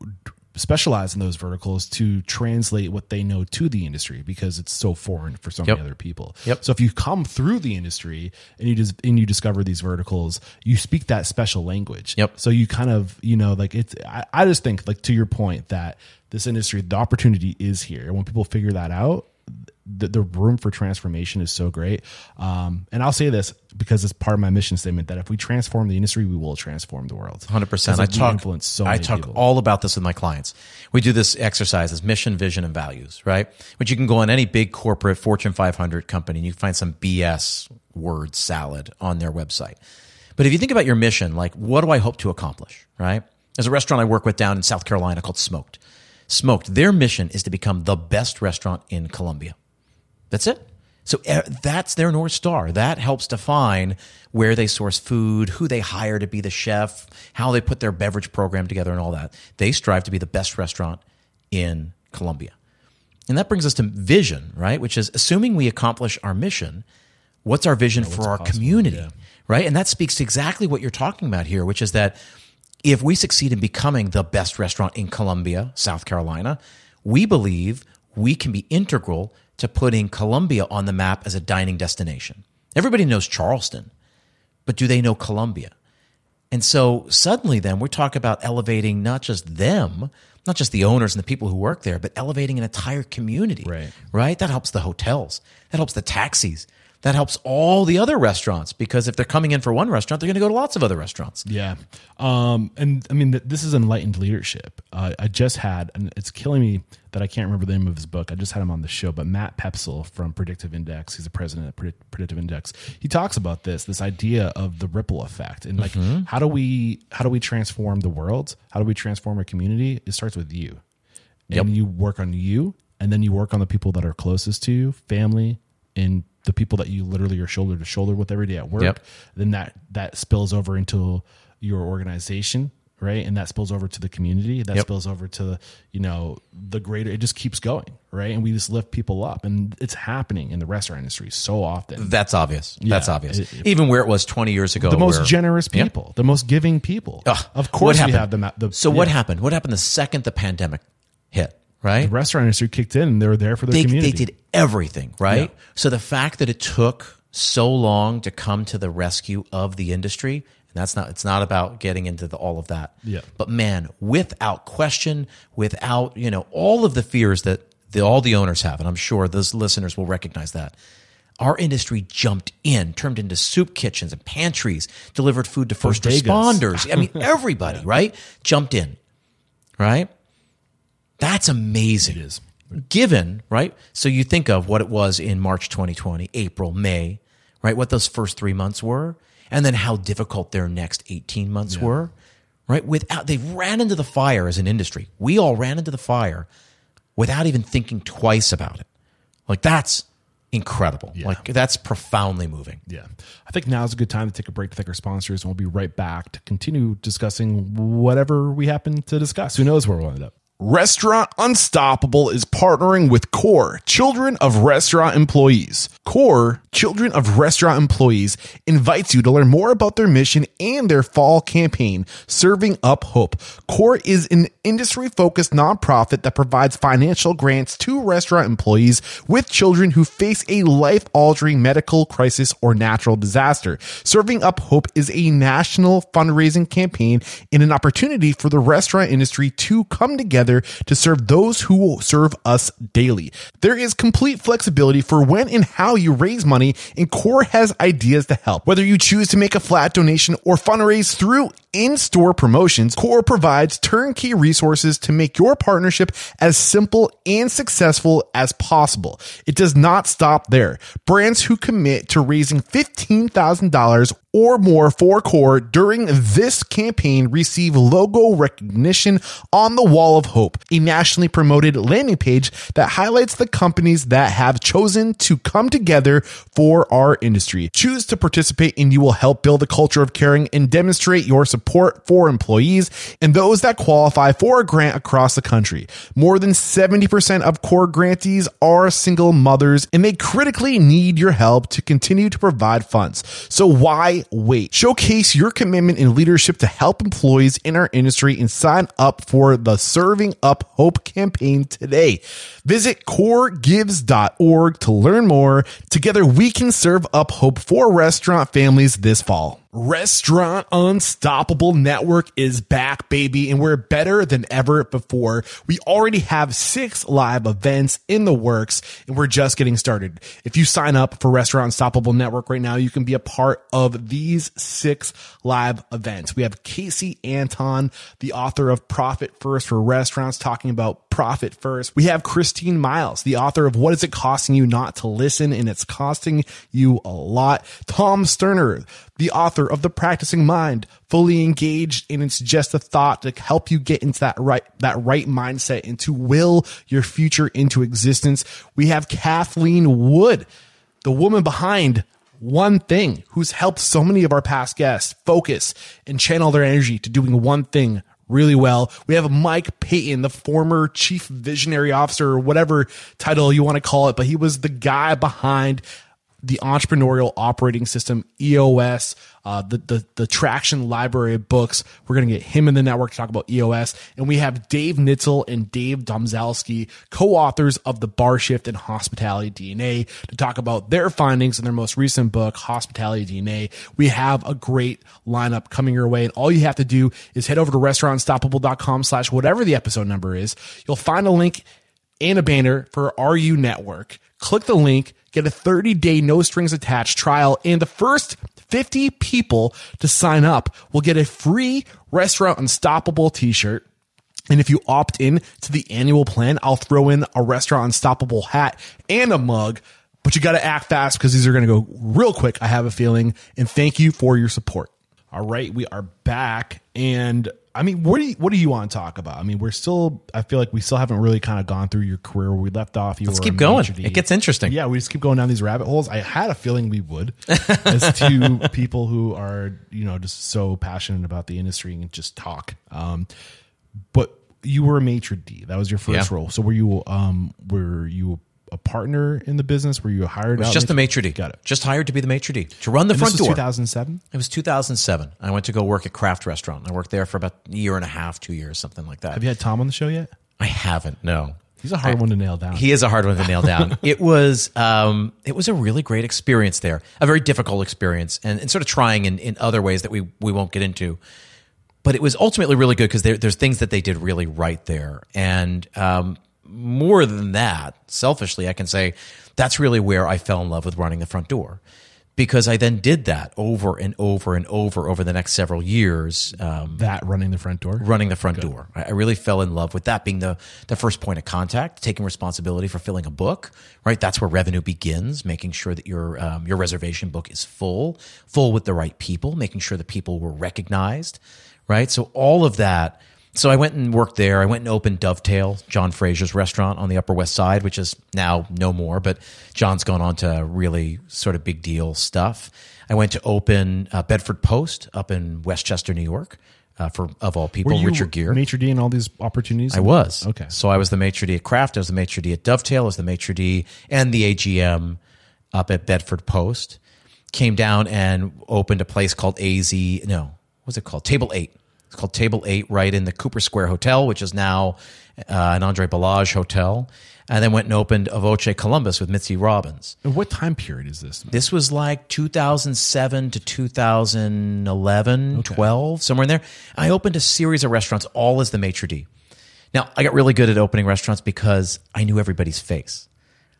specialize in those verticals to translate what they know to the industry because it's so foreign for so Yep. many other people. Yep. So if you come through the industry and you just and you discover these verticals, you speak that special language. Yep. So you kind of you know like it's I, I just think like to your point that this industry the opportunity is here and when people figure that out the, the room for transformation is so great. Um, and I'll say this because it's part of my mission statement that if we transform the industry, we will transform the world. 100%. I talk influence so I talk people. all about this with my clients. We do this exercise as mission, vision and values, right? Which you can go on any big corporate Fortune 500 company and you can find some BS word salad on their website. But if you think about your mission, like what do I hope to accomplish, right? There's a restaurant I work with down in South Carolina called Smoked. Smoked, their mission is to become the best restaurant in Columbia. That's it. So eh, that's their North Star. That helps define where they source food, who they hire to be the chef, how they put their beverage program together, and all that. They strive to be the best restaurant in Columbia. And that brings us to vision, right? Which is assuming we accomplish our mission, what's our vision for our possible, community, yeah. right? And that speaks to exactly what you're talking about here, which is that if we succeed in becoming the best restaurant in Columbia, South Carolina, we believe we can be integral to putting Columbia on the map as a dining destination. Everybody knows Charleston, but do they know Columbia? And so suddenly then we talk about elevating not just them, not just the owners and the people who work there, but elevating an entire community. Right. Right? That helps the hotels. That helps the taxis. That helps all the other restaurants because if they're coming in for one restaurant, they're going to go to lots of other restaurants. Yeah. Um, and I mean, th- this is enlightened leadership. Uh, I just had, and it's killing me that I can't remember the name of his book. I just had him on the show, but Matt Poepsel from Predictive Index, he's the president of Predict- Predictive Index. He talks about this, this idea of the ripple effect and like, how do we, how do we transform the world? How do we transform a community? It starts with you and Yep. you work on you and then you work on the people that are closest to you, family and the people that you literally are shoulder to shoulder with every day at work. Yep. Then that that spills over into your organization, right? And that spills over to the community. That Yep. spills over to you know the greater. It just keeps going, right? And we just lift people up, and it's happening in the restaurant industry so often. That's obvious. That's obvious. It- it- Even where it was 20 years ago. the most where- generous Yeah. people, the most giving people. Ugh. of course, we have them. The, so what happened? What happened the second the pandemic hit, right? The restaurant industry kicked in, and they were there for their they, community. they did everything, right? Yeah. So the fact that it took so long to come to the rescue of the industry, and that's not it's not about getting into the, all of that. Yeah. But man, without question, without, you know, all of the fears that the, all the owners have, and I'm sure those listeners will recognize that. Our industry jumped in, turned into soup kitchens and pantries, delivered food to first Bodegas. responders. I mean, (laughs) everybody, right? Jumped in, right? That's amazing. It is. Given, right? So you think of what it was in March 2020, April, May, right? What those first three months were, and then how difficult their next 18 months were, right? Without, they ran into the fire as an industry. We all ran into the fire without even thinking twice about it. Like that's incredible. Like that's profoundly moving. Yeah. I think now is a good time to take a break to thank our sponsors, and we'll be right back to continue discussing whatever we happen to discuss. Who knows where we'll end up? Restaurant Unstoppable is partnering with CORE, Children of Restaurant Employees. CORE, Children of Restaurant Employees, invites you to learn more about their mission and their fall campaign, Serving Up Hope. CORE is an industry focused nonprofit that provides financial grants to restaurant employees with children who face a life altering medical crisis or natural disaster. Serving Up Hope is a national fundraising campaign and an opportunity for the restaurant industry to come together to serve those who serve us daily. There is complete flexibility for when and how you raise money, and Core has ideas to help. Whether you choose to make a flat donation or fundraise through in-store promotions, Core provides turnkey resources to make your partnership as simple and successful as possible. It does not stop there. Brands who commit to raising $15,000 or more for Core during this campaign receive logo recognition on the Wall of Hope, a nationally promoted landing page that highlights the companies that have chosen to come together for our industry. Choose to participate and you will help build a culture of caring and demonstrate your support for employees and those that qualify for a grant across the country. More than 70% of core grantees are single mothers and they critically need your help to continue to provide funds. So why wait? Showcase your commitment and leadership to help employees in our industry and sign up for the Serving Up Hope campaign today. Visit coregives.org to learn more. Together we can serve up hope for restaurant families this fall. Restaurant Unstoppable Network is back, baby, and we're better than ever before. We already have six live events in the works, and we're just getting started. If you sign up for Restaurant Unstoppable Network right now, you can be a part of these six live events. We have Casey Anton, the author of Profit First for Restaurants, talking about profit first. We have Christine Miles, the author of What is it costing you not to listen? And it's costing you a lot. Tom Sterner, the author of The Practicing Mind, fully engaged and it's just a thought to help you get into that right, that right mindset and to will your future into existence. We have Kathleen Wood the woman behind one thing who's helped so many of our past guests focus and channel their energy to doing one thing really well. We have Mike Paton, the former chief visionary officer or whatever title you want to call it, but he was the guy behind the entrepreneurial operating system EOS, uh, the, the the traction library of books. We're gonna get him in the network to talk about EOS, and we have Dave Nitzel and Dave Domzalski, co-authors of the Bar Shift and Hospitality DNA, to talk about their findings in their most recent book, Hospitality DNA. We have a great lineup coming your way, and all you have to do is head over to restaurantstoppable.com slash whatever the episode number is. You'll find a link and a banner for RU Network. Click the link, get a 30 day no strings attached trial, and the first 50 people to sign up will get a free Restaurant Unstoppable t shirt. And if you opt in to the annual plan, I'll throw in a Restaurant Unstoppable hat and a mug. But you got to act fast because these are going to go real quick, I have a feeling. And thank you for your support. All right, we are back, and I mean, what do you, what do you want to talk about? I mean, we're still. I feel like we still haven't really kind of gone through your career where we left off. You Let's were keep going. d'. It gets interesting. Yeah, we just keep going down these rabbit holes. I had a feeling we would, as two (laughs) people who are you know just so passionate about the industry and just talk. Um, but you were a maitre d. That was your first Yeah. role. So were you um were you a partner in the business? Were you hired? It's out just the maitre- d. Got it. Just hired to be the maitre d to run the And front this was door. 2007. It was 2007. I went to go work at Craft Restaurant. I worked there for about a year and a half, two years, something like that. Have you had Tom on the show yet? I haven't. No. He's a hard one to nail down. He is a hard one to nail down. (laughs) it was um, it was a really great experience there, a very difficult experience, and, and sort of trying in, in other ways that we we won't get into. But it was ultimately really good because there, there's things that they did really right there, and um, more than that, selfishly, I can say that's really where I fell in love with running the front door. Because I then did that over and over and over over the next several years. Um, that running the front door. running the front door. I I really fell in love with that being the, the first point of contact, taking responsibility for filling a book, right? That's where revenue begins, making sure that your, um, your reservation book is full, full with the right people, making sure the people were recognized, right? So all of that. So I went and worked there. I went and opened Dovetail, John Fraser's restaurant on the Upper West Side, which is now no more, but John's gone on to really sort of big deal stuff. I went to open uh, Bedford Post up in Westchester, New York, uh, for of all people, Richard Gere. maitre d in all these opportunities? I was. Okay. So I was the maitre d at Craft. I was the maitre d at Dovetail. I was the maitre d and the AGM up at Bedford Post. Came down and opened a place called AZ. No, what's it called? Table Eight. It's called Table Eight, right in the Cooper Square Hotel, which is now uh, an Andre Balazs hotel. And then went and opened A Voce Columbus with Missy Robbins. And what time period is this? This was like 2007 to 2011, 12, somewhere in there. I opened a series of restaurants all as the maitre d'. Now, I got really good at opening restaurants because I knew everybody's face.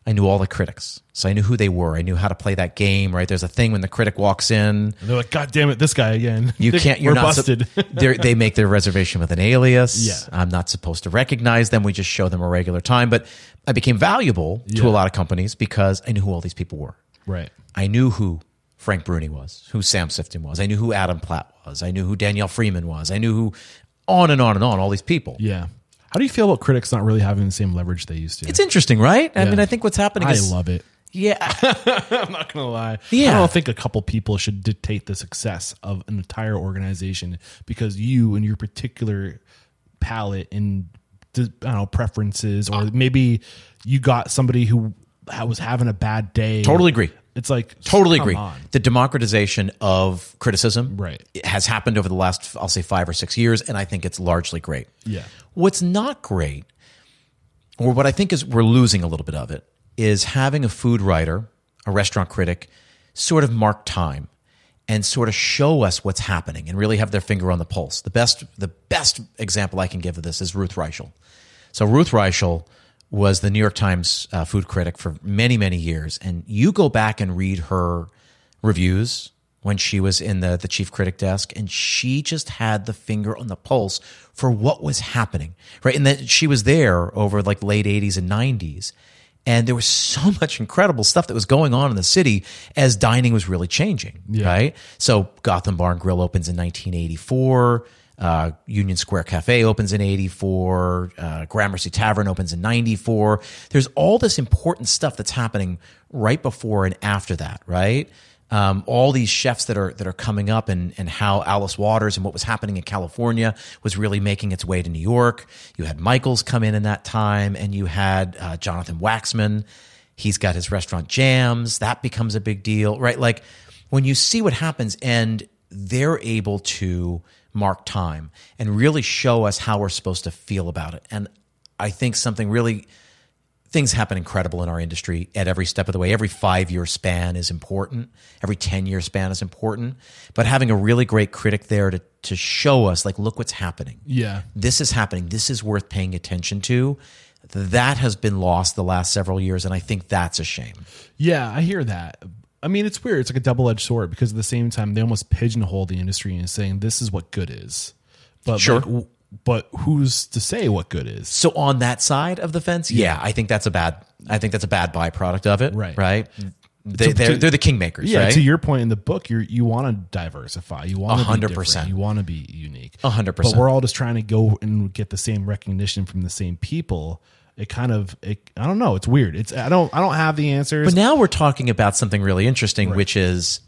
I knew all the critics. So I knew who they were. I knew how to play that game, right? There's a thing when the critic walks in, And they're like, God damn it, this guy again. you (laughs) can't. You're we're not. busted. (laughs) they make their reservation with an alias. Yeah. I'm not supposed to recognize them. We just show them a regular time. But I became valuable to a lot of companies because I knew who all these people were. right. I knew who Frank Bruni was, who Sam Sifton was. I knew who Adam Platt was. I knew who Danyelle Freeman was. I knew who, on and on and on, all these people. Yeah. How do you feel about critics not really having the same leverage they used to? It's interesting, right? I Yeah. mean, I think what's happening I is. love it. Yeah. (laughs) I'm not gonna lie. Yeah. I don't think a couple people should dictate the success of an entire organization because you and your particular palate and I don't know preferences, or ah. maybe you got somebody who ha- was having a bad day. Totally agree. It's like Totally agree. on. The democratization of criticism Right. has happened over the last, I'll say, five or six years, and I think it's largely great. Yeah. What's not great, or what I think is we're losing a little bit of it, is having a food writer, a restaurant critic, sort of mark time and sort of show us what's happening and really have their finger on the pulse. The best, the best example I can give of this is Ruth Reichl. So Ruth Reichl was the New York Times uh, food critic for many, many years, and you go back and read her reviews when she was in the the chief critic desk, and she just had the finger on the pulse for what was happening, right? And then she was there over like late '80s and '90s, and there was so (laughs) much incredible stuff that was going on in the city as dining was really changing, right? So Gotham Bar and Grill opens in 1984. Uh, Union Square Cafe opens in 84. Uh, Gramercy Tavern opens in 94. There's all this important stuff that's happening right before and after that, right? Um, all these chefs that are that are coming up and and how Alice Waters and what was happening in California was really making its way to New York. You had Michaels come in in that time, and you had uh, Jonathan Waxman. He's got his restaurant Jams. That becomes a big deal, right? Like when you see what happens, and they're able to mark time and really show us how we're supposed to feel about it. And I think something really things happen incredible in our industry at every step of the way. Every five year span is important. Every 10 year span is important. But having a really great critic there to, to show us, like, look what's happening. Yeah. This is happening. This is worth paying attention to. That has been lost the last several years. And I think that's a shame. Yeah, I hear that. I mean, it's weird. It's like a double edged sword because at the same time, they almost pigeonhole the industry and saying this is what good is. But Sure. like, w- but who's to say what good is? So on that side of the fence, yeah, I think that's a bad. I think that's a bad byproduct of it. Right. Right. They, they're, they're the kingmakers, Yeah, right? to your point in the book, you you want to diversify. You want to be hundred percent. You want to be unique. Hundred But percent. we're all just trying to go and get the same recognition from the same people. It kind of, it, I don't know. It's weird. It's I don't I don't have the answers. But now we're talking about something really interesting, which is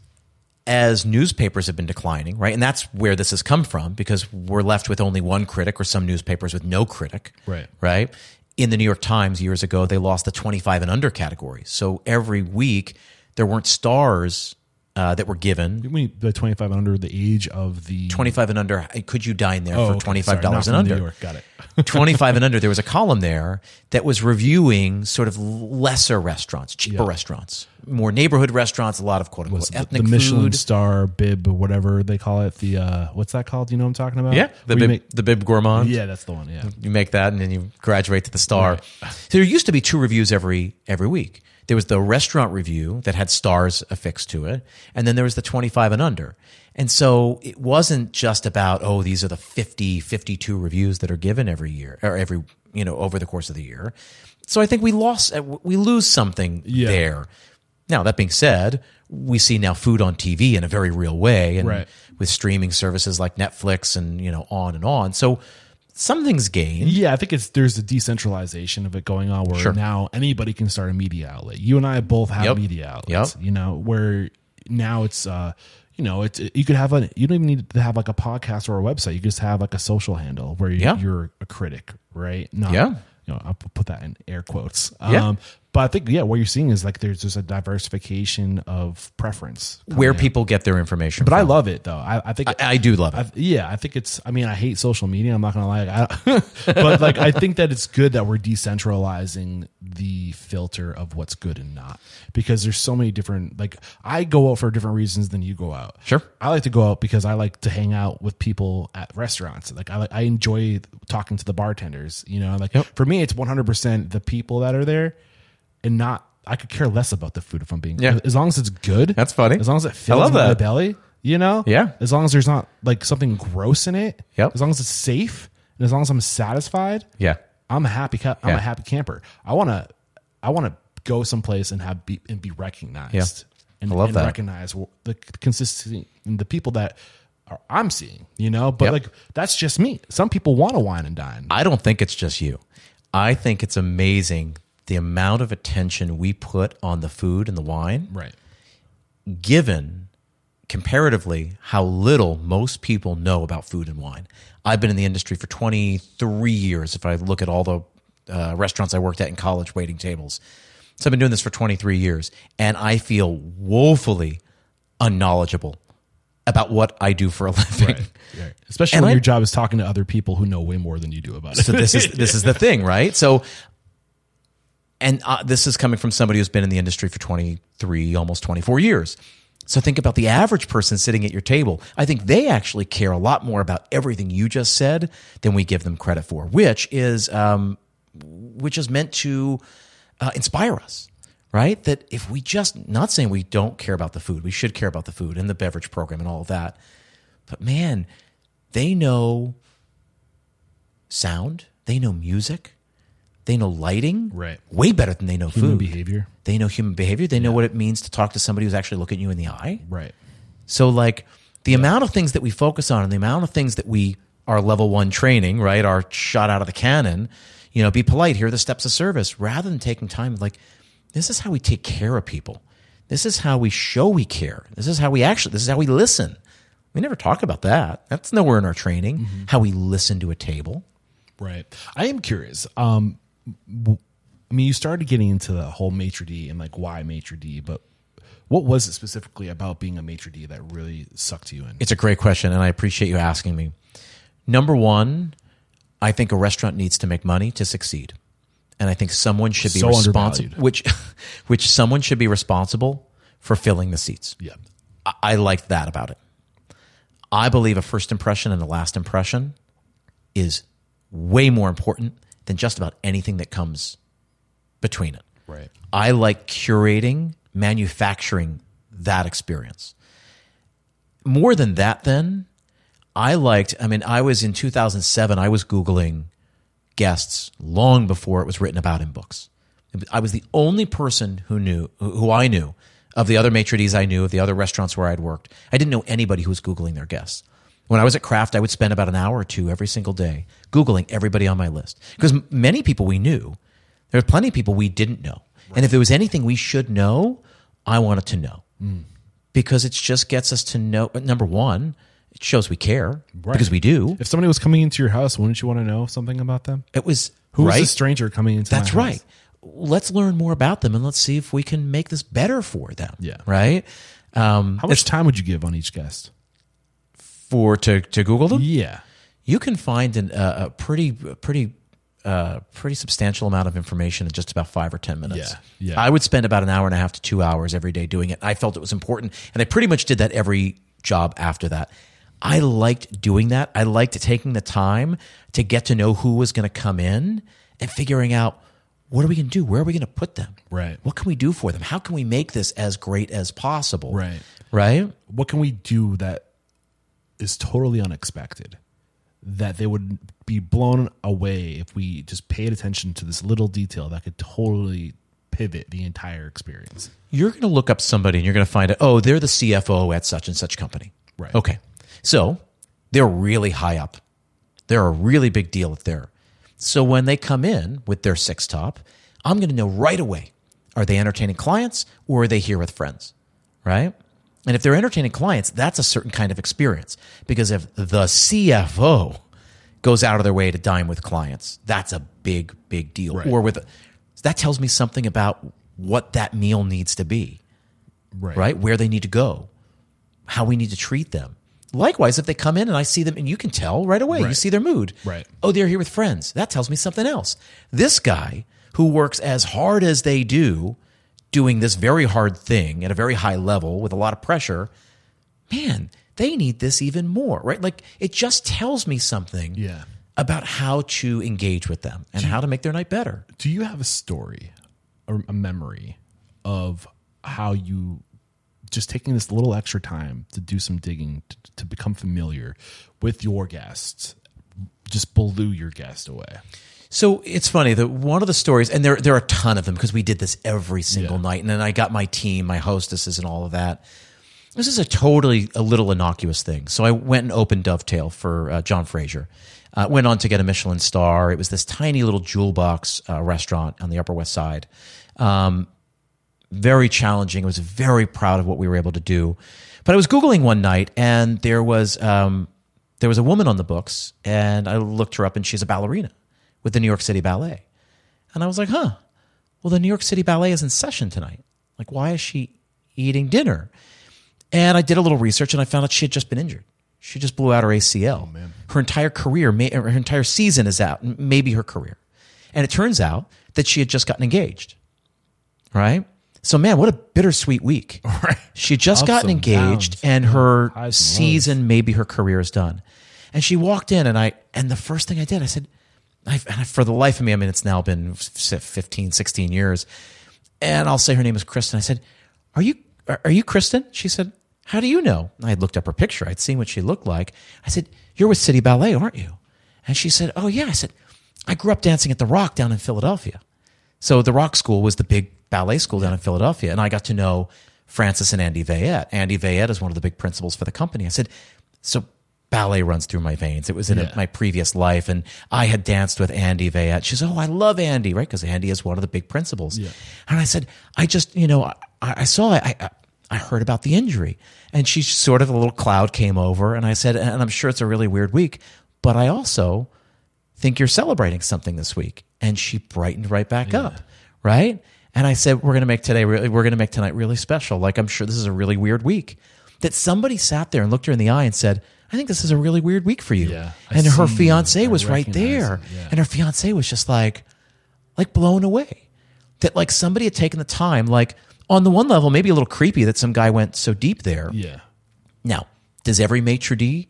as newspapers have been declining, right? And that's where this has come from because we're left with only one critic or some newspapers with no critic. Right. Right. In the New York Times years ago, they lost the 25 and under category. So every week there weren't stars uh, that were given. we the twenty five under the age of the 25 and under, could you dine there Oh, for okay, $25 sorry, not and from under? New York. Got it. (laughs) (laughs) 25 and under, there was a column there that was reviewing sort of lesser restaurants, cheaper restaurants, more neighborhood restaurants, a lot of quote unquote ethnic the Michelin food. star bib or whatever they call it. The uh, what's that called? Do you know what I'm talking about? Yeah, the Where you bib, make- the bib gourmand. yeah, that's the one. Yeah, You make that and then you graduate to the star. So there used to be two reviews every every week. There was the restaurant review that had stars affixed to it, and then there was the 25 and under. And so it wasn't just about oh these are the 50 52 reviews that are given every year or every you know over the course of the year. So I think we lost uh, we lose something Yeah. there. Now that being said, we see now food on TV in a very real way and Right. with streaming services like Netflix and you know on and on. So something's gained. Yeah, I think it's there's a decentralization of it going on where Sure. now anybody can start a media outlet. You and I both have Yep. media outlets. Yep. You know, where now it's uh you know, it's you could have a you don't even need to have like a podcast or a website. You just have like a social handle where you, Yeah. you're a critic, right? Not Yeah. you know, I'll put that in air quotes. Yeah. But I think yeah, what you're seeing is like there's just a diversification of preference. where people get their information. But I love it though. I, I think I, I do love it. I, yeah, I think it's. I mean, I hate social media. I'm not gonna lie, (laughs) but like, I think that it's good that we're decentralizing the filter of what's good and not, because there's so many different. Like, I go out for different reasons than you go out. Sure. I like to go out because I like to hang out with people at restaurants. Like, I like, I enjoy talking to the bartenders. You know, like for me, it's 100 percent the people that are there, and not. I could care less about the food if I'm being. Yeah. As long as it's good. That's funny. As long as it fills my that. belly. You know. Yeah. As long as there's not like something gross in it. Yep. As long as it's safe and as long as I'm satisfied. Yeah. I'm a happy. I'm Yeah. a happy camper. I want to. I want to go someplace and have be and be recognized. Yeah. And, I love and that. recognize the consistency and the people that are, I'm seeing. You know, but Yep. like that's just me. Some people want to wine and dine. I don't think it's just you. I think it's amazing the amount of attention we put on the food and the wine, right. given comparatively how little most people know about food and wine. I've been in the industry for 23 years. If I look at all the uh, restaurants I worked at in college, waiting tables. So I've been doing this for 23 years, and I feel woefully unknowledgeable about what I do for a living. Right. Especially And when I- your job is talking to other people who know way more than you do about it. So this is this is the thing, right? So, and uh, this is coming from somebody who's been in the industry for twenty three, almost twenty four years. So think about the average person sitting at your table. I think they actually care a lot more about everything you just said than we give them credit for, which is um, which is meant to uh, inspire us, right? That if we just not saying we don't care about the food, we should care about the food and the beverage program and all of that, but man, they know sound, they know music, they know lighting, Right. Way better than they know Human food behavior. They know human behavior. They know what it means to talk to somebody who's actually looking you in the eye. Right. So, like the amount of things that we focus on and the amount of things that we our level one training, right? Our shot out of the cannon, you know, be polite. Here are the steps of service rather than taking time like, this is how we take care of people. This is how we show we care. This is how we actually, this is how we listen. We never talk about that. That's nowhere in our training, how we listen to a table. Right. I am curious. Um, I mean, you started getting into the whole maitre d and like why maitre d, but what was it specifically about being a maitre d that really sucked you in? It's a great question, and I appreciate you asking me. Number one, I think a restaurant needs to make money to succeed, and I think someone should be So responsible. Which, (laughs) which someone should be responsible for filling the seats. yeah. I, I liked that about it. I believe a first impression and a last impression is way more important than just about anything that comes between it. Right. I like curating, manufacturing that experience. More than that, then, I liked, I mean, I was in 2007, I was Googling guests long before it was written about in books. I was the only person who knew, who I knew of the other maitre d's I knew, of the other restaurants where I'd worked. I didn't know anybody who was Googling their guests. When I was at Craft, I would spend about an hour or two every single day Googling everybody on my list. Because m- many people we knew, there were plenty of people we didn't know. And if there was anything we should know, I wanted to know. Because it just gets us to know, number one, it shows we care because we do. If somebody was coming into your house, wouldn't you want to know something about them? It was Who's right. the stranger coming into That's right. Let's learn more about them and let's see if we can make this better for them. Yeah. Right. Um, How much time would you give on each guest? For to to Google them, Yeah. you can find an, uh, a pretty pretty uh, pretty substantial amount of information in just about five or ten minutes. Yeah, yeah. I would spend about an hour and a half to two hours every day doing it. I felt it was important, and I pretty much did that every job after that. I liked doing that. I liked taking the time to get to know who was going to come in and figuring out what are we going to do? Where are we going to put them? Right. What can we do for them? How can we make this as great as possible? Right. Right. What can we do that is totally unexpected? That they would be blown away if we just paid attention to this little detail that could totally pivot the entire experience. you're going to look up somebody and you're going to find out, oh, they're the CFO at such and such company. Right. Okay. So they're really high up. They're a really big deal if they're. So when they come in with their six top, I'm going to know right away are they entertaining clients or are they here with friends? Right. And if they're entertaining clients, that's a certain kind of experience because if the CFO goes out of their way to dine with clients, that's a big, big deal. Right. Or with that tells me something about what that meal needs to be Right. right? Where they need to go, how we need to treat them. Likewise, if they come in and I see them, and you can tell right away, you see their mood. Right. Oh, they're here with friends. That tells me something else. This guy who works as hard as they do, doing this very hard thing at a very high level with a lot of pressure, man, they need this even more, right? Like it just tells me something Yeah. about how to engage with them and how to make their night better. Do you have a story or a memory of how you just taking this little extra time to do some digging to, to become familiar with your guests just blew your guest away? So it's funny that one of the stories, and there there are a ton of them because we did this every single Yeah. night, and then I got my team, my hostesses, and all of that. This is a totally a little innocuous thing. So I went and opened Dovetail for uh, John Fraser. Uh, went on to get a Michelin star. It was this tiny little jewel box uh, restaurant on the Upper West Side. Um, very challenging. I was very proud of what we were able to do. But I was googling one night, and there was um, there was a woman on the books, and I looked her up, and she's a ballerina with the New York City Ballet, and I was like, huh. Well, the New York City Ballet is in session tonight. Like, why is she eating dinner? And I did a little research, and I found out she had just been injured. She just blew out her ACL. Her entire career, her entire season is out, maybe her career. And it turns out that she had just gotten engaged right? So, man, what a bittersweet week. (laughs) She had just Ups gotten engaged, and her season, maybe her career is done. And she walked in, and I, and the first thing I did, I said, I, for the life of me, I mean, it's now been 15, 16 years, and I'll say her name is Kristen. I said, "Are you, are you Kristen?" She said, "How do you know?" I had looked up her picture. I'd seen what she looked like. I said, "You're with City Ballet, aren't you?" And she said, "Oh yeah." I said, "I grew up dancing at the Rock down in Philadelphia." So the Rock School was the big ballet school down in Philadelphia, and I got to know Francis and Andy Veyette. Andy Veyette is one of the big principals for the company. I said, "So ballet runs through my veins. It was in a- my previous life, and I had danced with Andy Veyette. She's, oh, I love Andy, right? Because Andy is one of the big principals. Yeah. And I said, I just, you know, I, I saw, I, I, I heard about the injury, and she sort of a little cloud came over, and I said, and I'm sure it's a really weird week, but I also think you're celebrating something this week. And she brightened right back up, right? And I said, we're going to make today really, we're going to make tonight really special. Like, I'm sure this is a really weird week. That somebody sat there and looked her in the eye and said, I think this is a really weird week for you. Yeah, I and her see you. fiance I was right there. yeah. And her fiance was just like, like blown away that like somebody had taken the time, like on the one level, maybe a little creepy that some guy went so deep there. Yeah. Now, does every maitre d'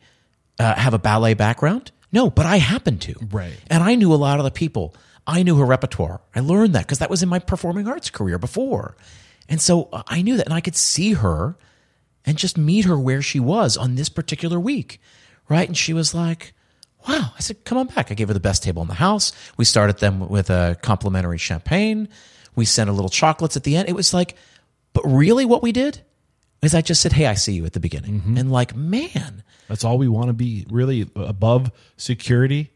uh, have a ballet background? No, but I happened to. Right. And I knew a lot of the people. I knew her repertoire. I learned that because that was in my performing arts career before. And so uh, I knew that and I could see her and just meet her where she was on this particular week. Right. And she was like, wow. I said, come on back. I gave her the best table in the house. We started them with a complimentary champagne. We sent a little chocolates at the end. It was like, but really what we did is I just said, hey, I see you at the beginning. Mm-hmm. And like, man, That's all we want to be really above security.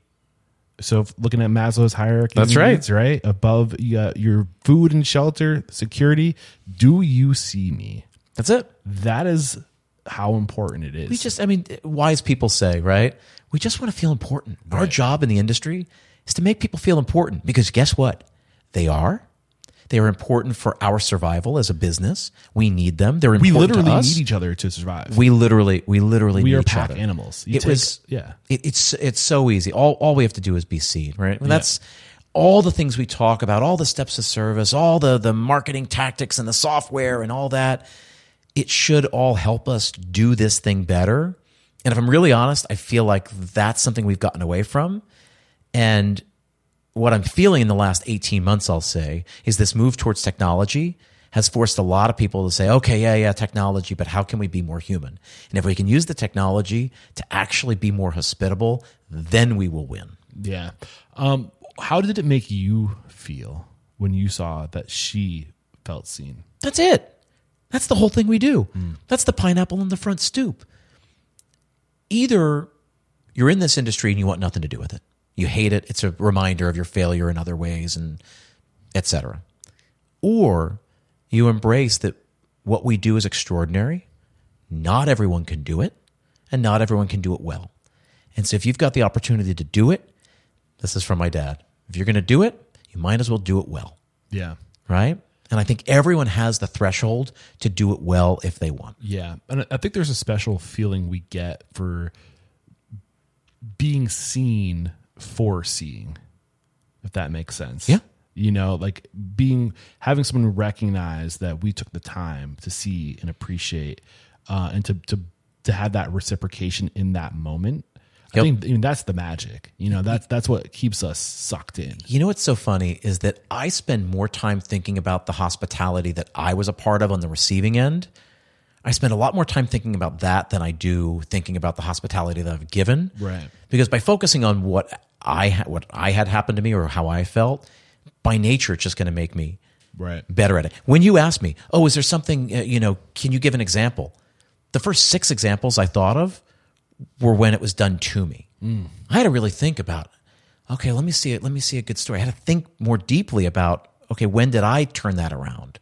So if looking at Maslow's hierarchy, That's of right. needs, right? Above you got your food and shelter, security. Do you see me? That's it. That is how important it is. We just, I mean, wise people say, right? We just want to feel important. Our job in the industry is to make people feel important because guess what? They are. They are important for our survival as a business. We need them. They're we important literally to us. need each other to survive. We literally, we literally, We need are each pack other. animals. You it take- was, yeah. It, it's it's so easy. All all we have to do is be seen, right? And that's all the things we talk about, all the steps of service, all the the marketing tactics and the software and all that. It should all help us do this thing better. And if I'm really honest, I feel like that's something we've gotten away from. And what I'm feeling in the last 18 months, I'll say, is this move towards technology has forced a lot of people to say, okay, yeah, yeah, technology, but how can we be more human? And if we can use the technology to actually be more hospitable, then we will win. Yeah. Um, how did it make you feel when you saw that she felt seen? That's it. That's the whole thing we do. Hmm. That's the pineapple in the front stoop. Either you're in this industry and you want nothing to do with it. You hate it. It's a reminder of your failure in other ways and etc. Or you embrace that what we do is extraordinary. Not everyone can do it and not everyone can do it well. And so if you've got the opportunity to do it, this is from my dad. If you're going to do it, you might as well do it well Yeah. right? And I think everyone has the threshold to do it well if they want. Yeah. And I think there's a special feeling we get for being seen for seeing, if that makes sense. Yeah. You know, like being having someone recognize that we took the time to see and appreciate uh, and to to to have that reciprocation in that moment. I Yep. think I mean, that's the magic. You know, that's that's what keeps us sucked in. You know what's so funny is that I spend more time thinking about the hospitality that I was a part of on the receiving end. I spend a lot more time thinking about that than I do thinking about the hospitality that I've given. Right. Because by focusing on what I ha- what I had happened to me or how I felt, by nature it's just going to make me Right. better at it. When you ask me, "Oh, is there something, uh, you know, can you give an example?" The first 6 examples I thought of were when it was done to me. I had to really think about, okay, let me see it. Let me see a good story. I had to think more deeply about, okay, when did I turn that around?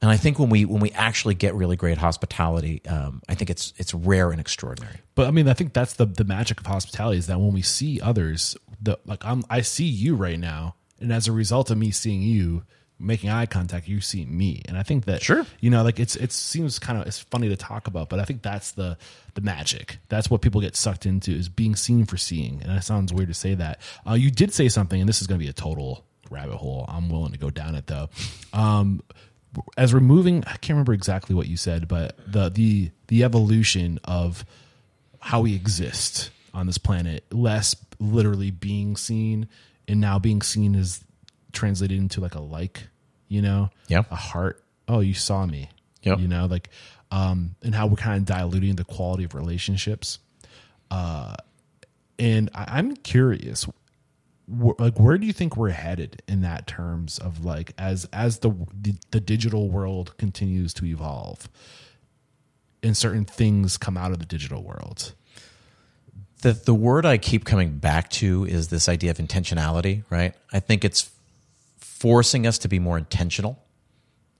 And I think when we when we actually get really great hospitality, um, I think it's it's rare and extraordinary. But I mean, I think that's the the magic of hospitality is that when we see others, the like I'm I see you right now, and as a result of me seeing you, making eye contact, you see me, and I think that Sure. you know, like it's it seems kind of it's funny to talk about, but I think that's the the magic. That's what people get sucked into is being seen for seeing, and it sounds weird to say that. Uh, you did say something, and this is going to be a total rabbit hole. I'm willing to go down it though. Um, as we're I can't remember exactly what you said, but the the the evolution of how we exist on this planet, less literally being seen, and now being seen is translated into like a like, you know, Yeah. a heart. Oh, you saw me, Yep. you know, like, um, and how we're kind of diluting the quality of relationships. Uh, and I, I'm curious, wh- like, where do you think we're headed in that terms of like as as the the, the digital world continues to evolve, and certain things come out of the digital world? the the word I keep coming back to is this idea of intentionality, right? I think it's forcing us to be more intentional,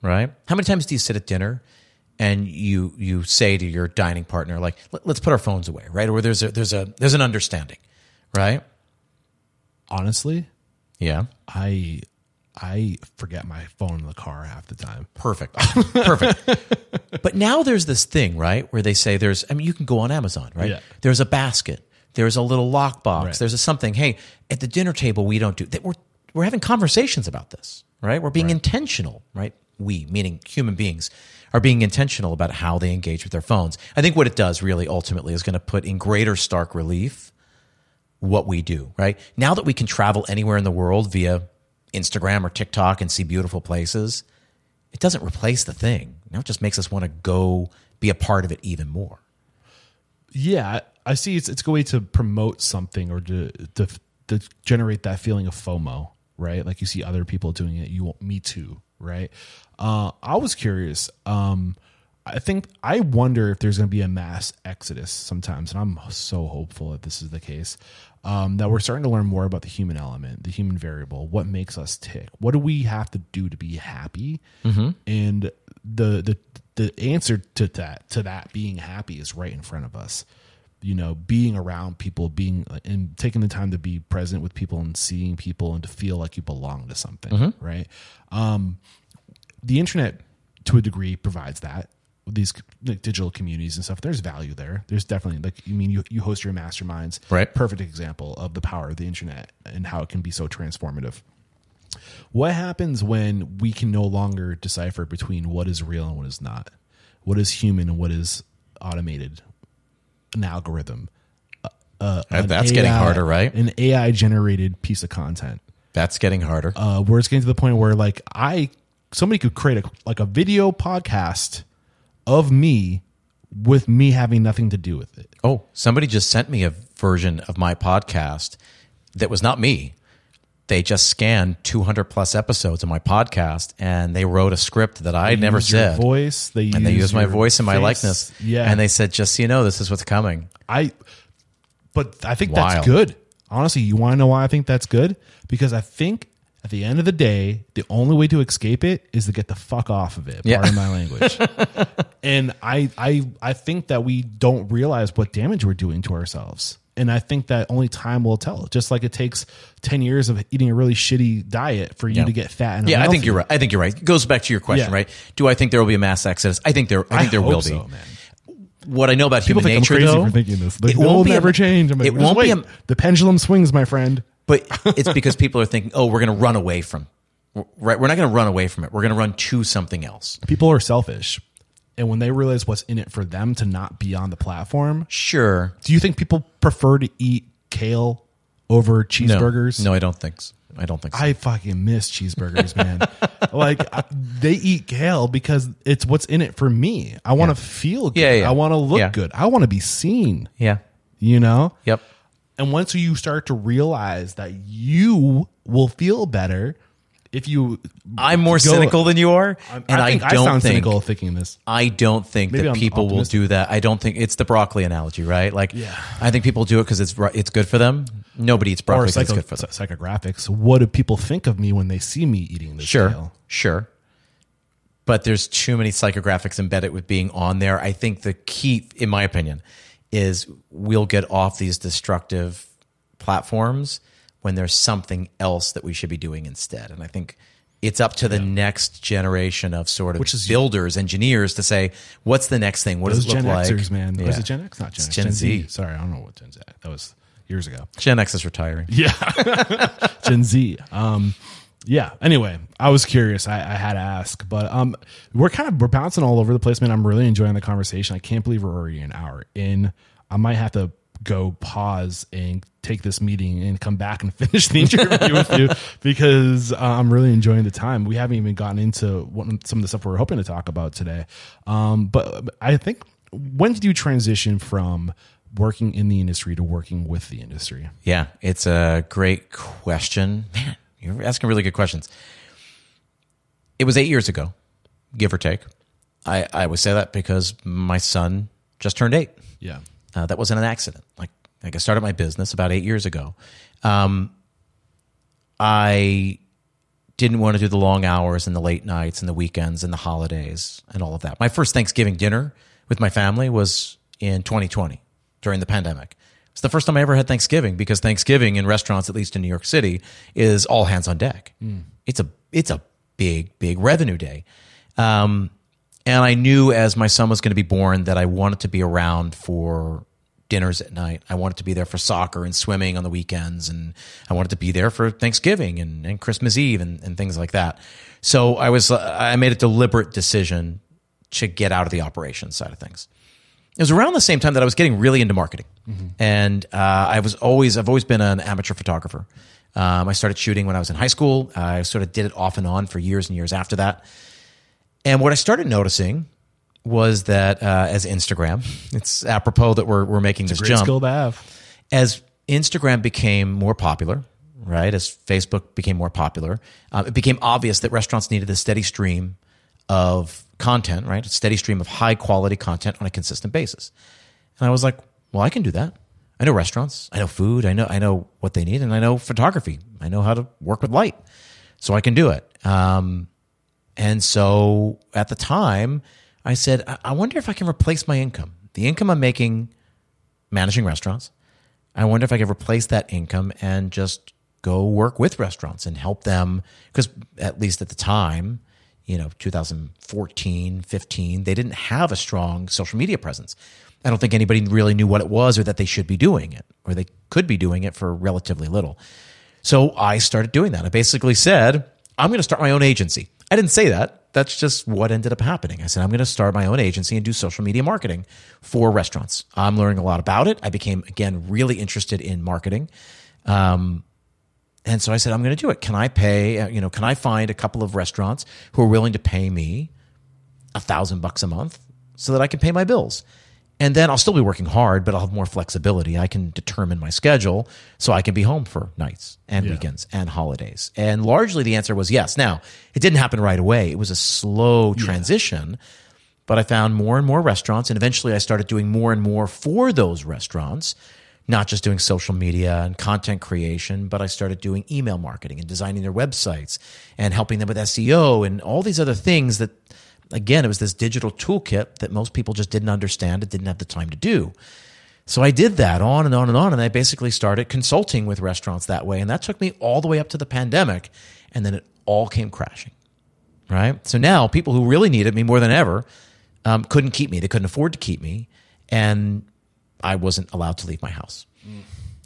right? How many times do you sit at dinner and you you say to your dining partner like Let, us put our phones away, right? Or there's a there's a there's an understanding, right? Honestly, Yeah. I I forget my phone in the car half the time. Perfect. Perfect. (laughs) but now there's this thing, right, where they say there's, I mean, you can go on Amazon, right? Yeah. There's a basket, there's a little lockbox, Right. there's a something. Hey, at the dinner table, we don't do that. We're, we're having conversations about this, right? We're being intentional, right? We, meaning human beings, are being intentional about how they engage with their phones. I think what it does really ultimately is going to put in greater stark relief what we do, right? Now that we can travel anywhere in the world via Instagram or TikTok and see beautiful places, it doesn't replace the thing. Now it just makes us want to go be a part of it even more. Yeah, I see. It's it's a way to promote something or to to to generate that feeling of FOMO, right? Like you see other people doing it, you want me too, right? Uh, I was curious. Um, I think I wonder if there's going to be a mass exodus sometimes, and I'm so hopeful that this is the case. Um, that we're starting to learn more about the human element, the human variable, what makes us tick, what do we have to do to be happy, and the the the answer to that to that being happy is right in front of us you know being around people being and taking the time to be present with people and seeing people and to feel like you belong to something right um the internet to a degree provides that these like, digital communities and stuff there's value there there's definitely like i mean you, you host your masterminds Right. perfect example of the power of the internet and how it can be so transformative what happens when we can no longer decipher between what is real and what is not? What is human and what is automated? An algorithm. Uh, that's getting harder, right? An AI generated piece of content. That's getting harder. Uh, where it's getting to the point where like I somebody could create a like a video podcast of me with me having nothing to do with it. oh, somebody just sent me a version of my podcast that was not me. They just scanned 200 plus episodes of my podcast and they wrote a script that I never use your said. voice. They and they use used my voice and my face. likeness. Yeah, And they said, just so you know, this is what's coming. I, but I think Wild. that's good. Honestly, you want to know why I think that's good? Because I think at the end of the day, the only way to escape it is to get the fuck off of it. Yeah. Pardon my language. (laughs) and I, I, I think that we don't realize what damage we're doing to ourselves. And I think that only time will tell. Just like it takes ten years of eating a really shitty diet for you Yeah. to get fat and Yeah, I think you're right. I think you're right. It goes back to your question, Yeah. right? Do I think there will be a mass exodus? I think there. I think there hope will be. so, man. What I know about People human nature, crazy though, for thinking this. It will won't be never change. Like, it won't be a- the pendulum swings, my friend. But (laughs) it's because people are thinking, "Oh, we're going to run away from." Right, we're not going to run away from it. We're going to run to something else. people are selfish and when they realize what's in it for them to not be on the platform Sure. do you think people prefer to eat kale over cheeseburgers No, I don't think. So. I don't think so. i fucking miss cheeseburgers man (laughs) like I, they eat kale because it's what's in it for me i want to feel good Yeah, yeah. i want to look Yeah. good i want to be seen yeah. you know Yep. And once you start to realize that you will feel better if you I'm more go- cynical than you are, and I, think I, don't sound think cynical thinking this I don't think Maybe that I'm people will do that. I don't think it's the broccoli analogy, right? Like, Yeah. I think people do it because it's it's good for them. Nobody eats broccoli it's good for them. psychographics. What do people think of me when they see me eating this Sure, kale? sure. But there's too many psychographics embedded with being on there. I think the key, in my opinion, is we'll get off these destructive platforms when there's something else that we should be doing instead. And I think it's up to the next generation of sort of Which is- builders, engineers to say, what's the next thing? What does it look Gen like? Xers, man. Yeah. Was it Gen X? Not Gen It's X. Gen Z. Sorry, I don't know what Gen Z. That was years ago. Gen X is retiring. Yeah, (laughs) Gen Z. Um, yeah. Anyway, I was curious. I, I had to ask, but um, we're kind of we're bouncing all over the place, man. I'm really enjoying the conversation. I can't believe we're already an hour in. I might have to go pause and take this meeting and come back and (laughs) finish the interview with you because uh, I'm really enjoying the time. We haven't even gotten into what, some of the stuff we are hoping to talk about today. Um, but I think when did you transition from working in the industry to working with the industry? Yeah, it's a great question. Man, you're asking really good questions. It was eight years ago, give or take. I, I would say that because my son just turned eight. Yeah. Uh, that wasn't an accident. Like like I started my business about eight years ago. Um, I didn't want to do the long hours and the late nights and the weekends and the holidays and all of that. My first Thanksgiving dinner with my family was in 2020 during the pandemic. It's the first time I ever had Thanksgiving because Thanksgiving in restaurants, at least in New York City, is all hands on deck. It's a it's a big big revenue day, um, and I knew as my son was going to be born that I wanted to be around for dinners at night. I wanted to be there for soccer and swimming on the weekends, and I wanted to be there for Thanksgiving and, and Christmas Eve and, and things like that. So I was I made a deliberate decision to get out of the operations side of things it was around the same time that I was getting really into marketing, and uh, I was always I've always been an amateur photographer. Um, I started shooting when I was in high school. I sort of did it off and on for years and years after that. And what I started noticing was that uh, as Instagram, (laughs) it's apropos that we're we're making this Great jump skill to have. as Instagram became more popular, right? As Facebook became more popular, um, it became obvious that restaurants needed a steady stream of content, right? A steady stream of high quality content on a consistent basis. And I was like, well, I can do that. I know restaurants, I know food, I know I know what they need, and I know photography. I know how to work with light, so I can do it. Um, and so at the time, I said, I-, wonder if I can replace my income, the income I'm making managing restaurants. I wonder if I could replace that income and just go work with restaurants and help them because at least at the time, you know, 2014, 15, they didn't have a strong social media presence. I don't think anybody really knew what it was or that they should be doing it or they could be doing it for relatively little. So I started doing that. I basically said, I'm going to start my own agency. I didn't say that. That's just what ended up happening. I said, I'm going to start my own agency and do social media marketing for restaurants. I'm learning a lot about it. I became, again, really interested in marketing. Um, and so I said, I'm going to do it. Can I pay, uh, you know, can I find a couple of restaurants who are willing to pay me a thousand bucks a month so that I can pay my bills? And then I'll still be working hard, but I'll have more flexibility. I can determine my schedule so I can be home for nights and weekends and holidays. And largely the answer was yes. Now, it didn't happen right away. It was a slow transition, but I found more and more restaurants. And eventually I started doing more and more for those restaurants, not just doing social media and content creation, but I started doing email marketing and designing their websites and helping them with SEO and all these other things that again, it was this digital toolkit that most people just didn't understand and didn't have the time to do. So I did that on and on and on. And I basically started consulting with restaurants that way. And that took me all the way up to the pandemic. And then it all came crashing. Right. So now people who really needed me more than ever um, couldn't keep me. They couldn't afford to keep me. And I wasn't allowed to leave my house.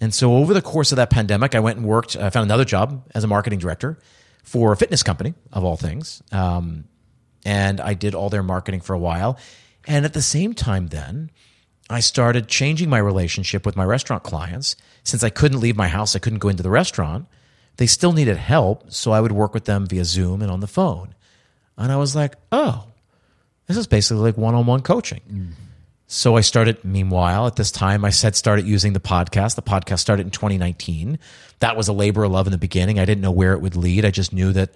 And so over the course of that pandemic, I went and worked, I found another job as a marketing director for a fitness company, of all things. Um, and I did all their marketing for a while. And at the same time, then I started changing my relationship with my restaurant clients. Since I couldn't leave my house, I couldn't go into the restaurant. They still needed help, so I would work with them via Zoom and on the phone. And I was like, oh, this is basically like one on one coaching. So I started, meanwhile, at this time, I said started using the podcast. The podcast started in 2019. That was a labor of love in the beginning. I didn't know where it would lead. I just knew that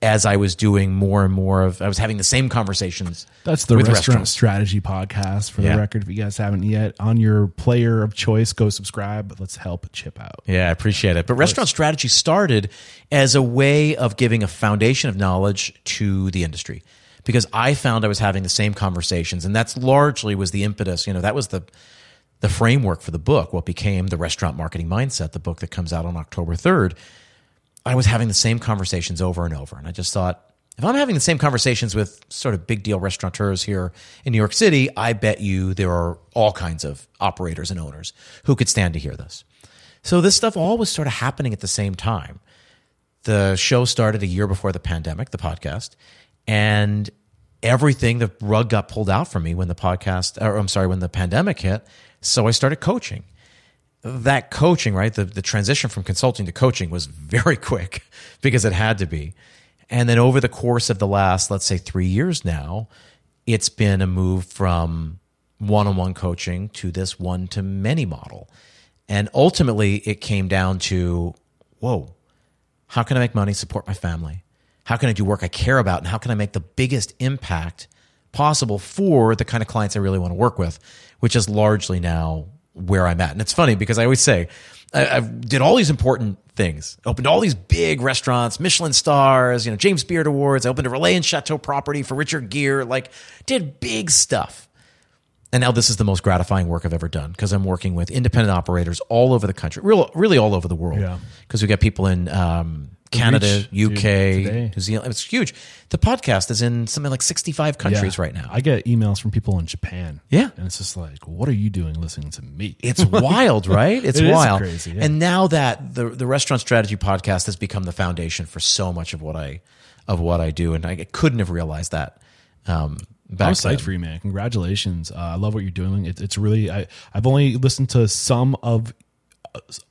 as I was doing more and more of, I was having the same conversations. That's the restaurant restaurants. strategy podcast for Yeah. the record. If you guys haven't yet, on your player of choice, go subscribe. Let's help Chip out. Yeah, I appreciate it. But restaurant strategy started as a way of giving a foundation of knowledge to the industry because I found I was having the same conversations, and that's largely was the impetus. You know, that was the the framework for the book, what became the restaurant marketing mindset, the book that comes out on October third. I was having the same conversations over and over, and I just thought. If I'm having the same conversations with sort of big deal restaurateurs here in New York City, I bet you there are all kinds of operators and owners who could stand to hear this. So this stuff all was sort of happening at the same time. The show started a year before the pandemic, the podcast, and everything, the rug got pulled out from me when the podcast, or I'm sorry, when the pandemic hit. So I started coaching. That coaching, right? The, the transition from consulting to coaching was very (laughs) quick because it had to be. And then over the course of the last, let's say three years now, it's been a move from one on one coaching to this one to many model. And ultimately, it came down to whoa, how can I make money, support my family? How can I do work I care about? And how can I make the biggest impact possible for the kind of clients I really want to work with, which is largely now where I'm at. And it's funny because I always say I, I did all these important things, opened all these big restaurants, Michelin stars, you know, James Beard Awards. I opened a Relais and Chateau property for Richard Gere, like did big stuff. And now this is the most gratifying work I've ever done because I'm working with independent operators all over the country, real, really all over the world. Yeah. Because we got people in um, Canada, reach, UK, today. New Zealand. It's huge. The podcast is in something like 65 countries Yeah. right now. I get emails from people in Japan. Yeah. And it's just like, what are you doing listening to me? (laughs) It's wild, right? It's (laughs) It wild. crazy, yeah. And now that the the restaurant strategy podcast has become the foundation for so much of what I of what I do, and I couldn't have realized that. Um, back I'm psyched for you, man. Congratulations. Uh, I love what you're doing. It, it's really, I, I've only listened to some of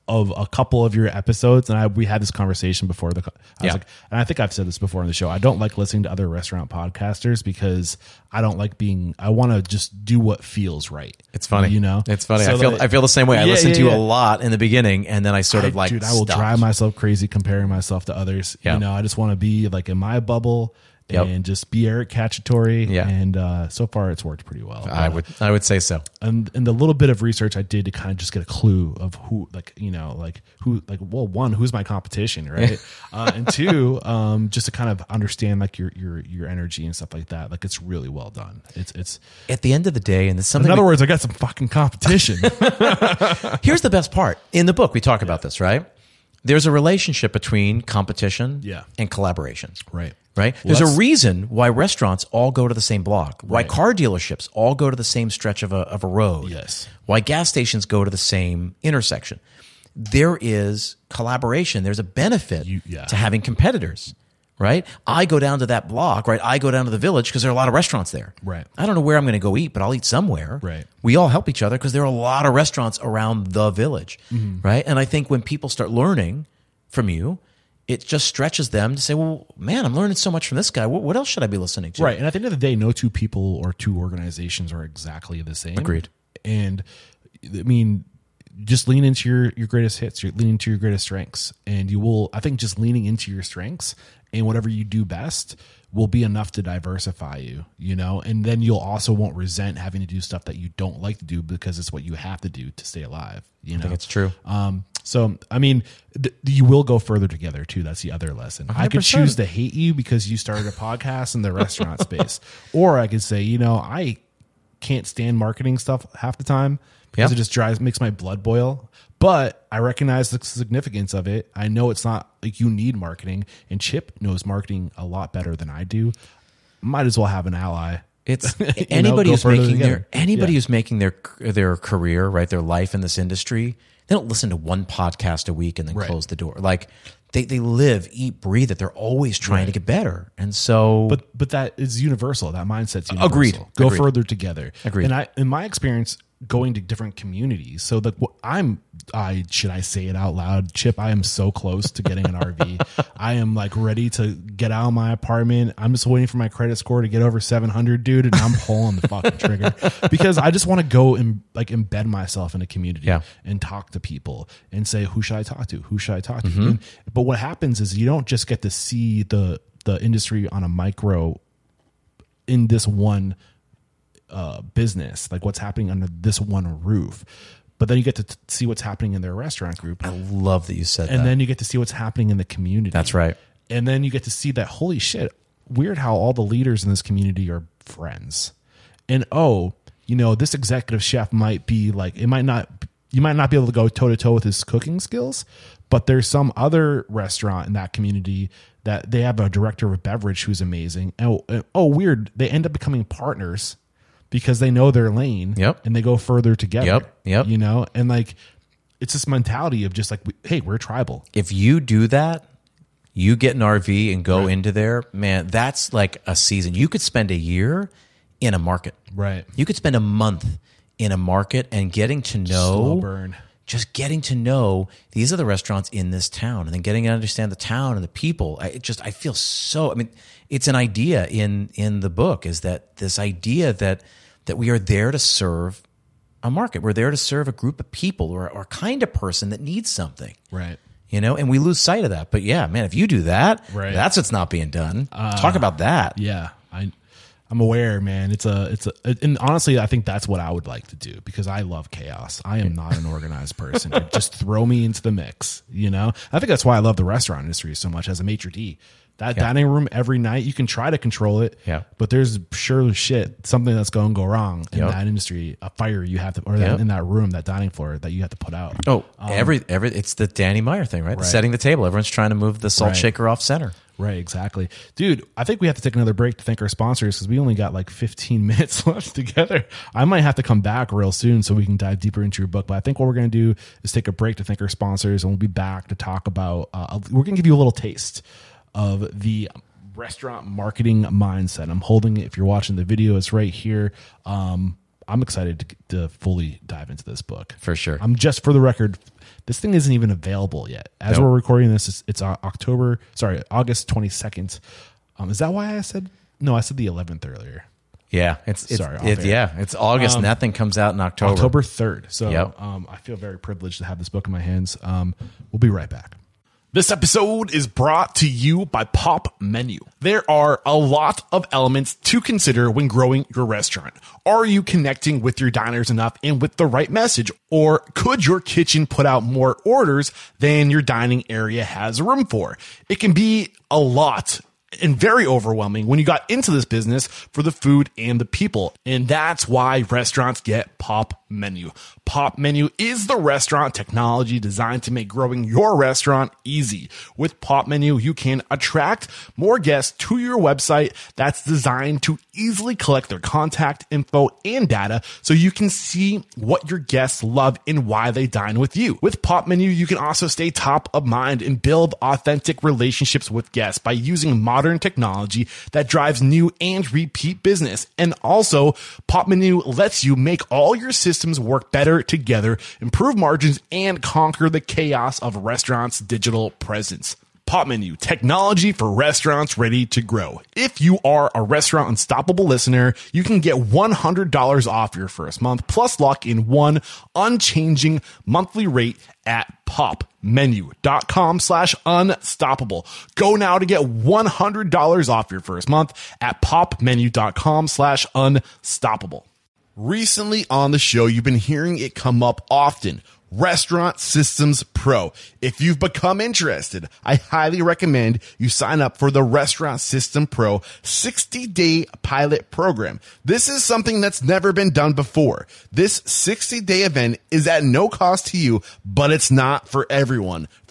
of a couple of your episodes, and I we had this conversation before. The I was Yeah. like, and I think I've said this before on the show. I don't like listening to other restaurant podcasters because I don't like being. I want to just do what feels right. It's funny, you know. It's funny. So I feel like- I feel the same way. I Yeah, listened yeah, to a lot in the beginning, and then I sort of like, dude, I will stopped. drive myself crazy comparing myself to others. Yeah. You know, I just want to be like in my bubble Yep. and just be Eric Cacciatore. Yeah. And uh, so far, it's worked pretty well. I Uh, would I would say so. and and the little bit of research I did to kind of just get a clue of who, like you know, like who, like well, one, who's my competition, (laughs) right? uh, and two, um, just to kind of understand like your your your energy and stuff like that. Like it's really well done. It's it's. At the end of the day, and it's something In other we- words, I got some fucking competition. (laughs) Here's the best part. In the book, we talk about this, right? There's a relationship between competition Yeah. and collaboration. Right. Right? Well, There's a reason why restaurants all go to the same block, why Right. car dealerships all go to the same stretch of a, of a road, Yes. why gas stations go to the same intersection. There is collaboration. There's a benefit You- yeah. to having competitors, right? I go down to that block, right? I go down to the village because there are a lot of restaurants there. Right. I don't know where I'm going to go eat, but I'll eat somewhere. Right. We all help each other because there are a lot of restaurants around the village, Mm-hmm. right? And I think when people start learning from you, it just stretches them to say, "Well, man, I'm learning so much from this guy. What, what else should I be listening to?" Right. And at the end of the day, no two people or two organizations are exactly the same. Agreed. And I mean, just lean into your, your greatest hits, you lean into your greatest strengths. And you will, I think just leaning into your strengths and whatever you do best will be enough to diversify you, you know? And then you'll also won't resent having to do stuff that you don't like to do because it's what you have to do to stay alive, you know? think it's true. Um, so I mean, th- you will go further together too. That's the other lesson. I could choose to hate you because you started a podcast in the restaurant (laughs) space, or I could say, you know, I can't stand marketing stuff half the time because Yeah. it just drives makes my blood boil. But I recognize the significance of it. I know it's not like you need marketing, and Chip knows marketing a lot better than I do. Might as well have an ally. It's (laughs) You know, anybody who's making their anybody Yeah. who's making their their career, right, their life in this industry. They don't listen to one podcast a week and then Right. close the door. Like they they live, eat, breathe it. They're always trying to get better. And so but but that is universal. That mindset's universal. Agreed. Go Agreed. further together. Agreed. And I, in my experience, going to different communities. So that what I'm, I should I say it out loud, Chip. I am so close to getting an RV. (laughs) I am like ready to get out of my apartment. I'm just waiting for my credit score to get over 700, dude, and I'm pulling the fucking trigger (laughs) because I just want to go and like embed myself in a community Yeah. and talk to people and say who should I talk to? Who should I talk to? Mm-hmm. And- but what happens is you don't just get to see the the industry on a micro in this one uh, business, like what's happening under this one roof. But then you get to t- see what's happening in their restaurant group, I love that you said and that. then you get to see what's happening in the community. That's right. And then you get to see that holy shit, weird how all the leaders in this community are friends. And oh, you know, this executive chef might be like it might not you might not be able to go toe to toe with his cooking skills, but there's some other restaurant in that community that they have a director of beverage who's amazing. Oh, and- oh weird, they end up becoming partners because they know their lane Yep. and they go further together. Yep, yep. You know, and like it's this mentality of just like, hey, we're tribal. if you do that, you get an RV and go into there, man, that's like a season. You could spend a year in a market. Right. You could spend a month in a market and getting to know just getting to know these are the restaurants in this town and then getting to understand the town and the people I it just i feel so i mean it's an idea in in the book is that this idea that that we are there to serve a market we're there to serve a group of people or, or a kind of person that needs something Right. you know and we lose sight of that but yeah man if you do that Right. Uh, that's what's not being done talk about that Yeah, I I'm aware, man. It's a, it's a, and honestly, I think that's what I would like to do because I love chaos. I am not an organized person. (laughs) Just throw me into the mix, you know? I think that's why I love the restaurant industry so much as a maitre d'. That dining room every night, you can try to control it, Yeah. but there's sure shit, something that's going to go wrong in Yep. that industry, a fire you have to, or Yep. that, in that room, that dining floor that you have to put out. Oh, every every it's the Danny Meyer thing, right? Right. Setting the table. Everyone's trying to move the salt Right. shaker off center. Right, exactly. Dude, I think we have to take another break to thank our sponsors because we only got like 15 (laughs) minutes left together. I might have to come back real soon so we can dive deeper into your book. But I think what we're going to do is take a break to thank our sponsors and we'll be back to talk about, uh, we're going to give you a little taste of the restaurant marketing mindset. I'm holding it. If you're watching the video, it's right here. Um, I'm excited to, to fully dive into this book For sure. I'm just for the record. This thing isn't even available yet. As Nope. we're recording this, it's, it's uh, October. Sorry, August 22nd. Um, is that why I said no? I said the 11th earlier. Yeah, it's, it's Sorry, off it- air. yeah, it's August Um, and that thing comes out in October. October 3rd. So Yep. um, I feel very privileged to have this book in my hands. Um, we'll be right back. This episode is brought to you by Popmenu. There are a lot of elements to consider when growing your restaurant. Are you connecting with your diners enough and with the right message? Or could your kitchen put out more orders than your dining area has room for? It can be a lot and very overwhelming when you got into this business for the food and the people. And that's why restaurants get Pop Menu. Popmenu is the restaurant technology designed to make growing your restaurant easy. With Popmenu, you can attract more guests to your website that's designed to easily collect their contact info and data so you can see what your guests love and why they dine with you. With Popmenu, you can also stay top of mind and build authentic relationships with guests by using modern technology that drives new and repeat business. And also, Popmenu lets you make all your systems work better together, improve margins, and conquer the chaos of restaurants' digital presence. Popmenu, technology for restaurants ready to grow. If you are a Restaurant Unstoppable listener, you can get $100 off your first month plus lock in one unchanging monthly rate at popmenu.com slash unstoppable. Go now to get $100 off your first month at popmenu.com slash unstoppable. Recently on the show, you've been hearing it come up often. Restaurant Systems Pro. If you've become interested, I highly recommend you sign up for the Restaurant System Pro 60 day pilot program. This is something that's never been done before. This 60 day event is at no cost to you, but it's not for everyone.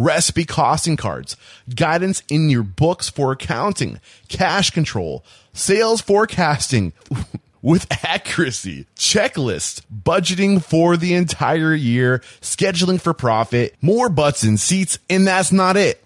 recipe costing cards, guidance in your books for accounting, cash control, sales forecasting (laughs) with accuracy, checklist, budgeting for the entire year, scheduling for profit, more butts in seats, and that's not it.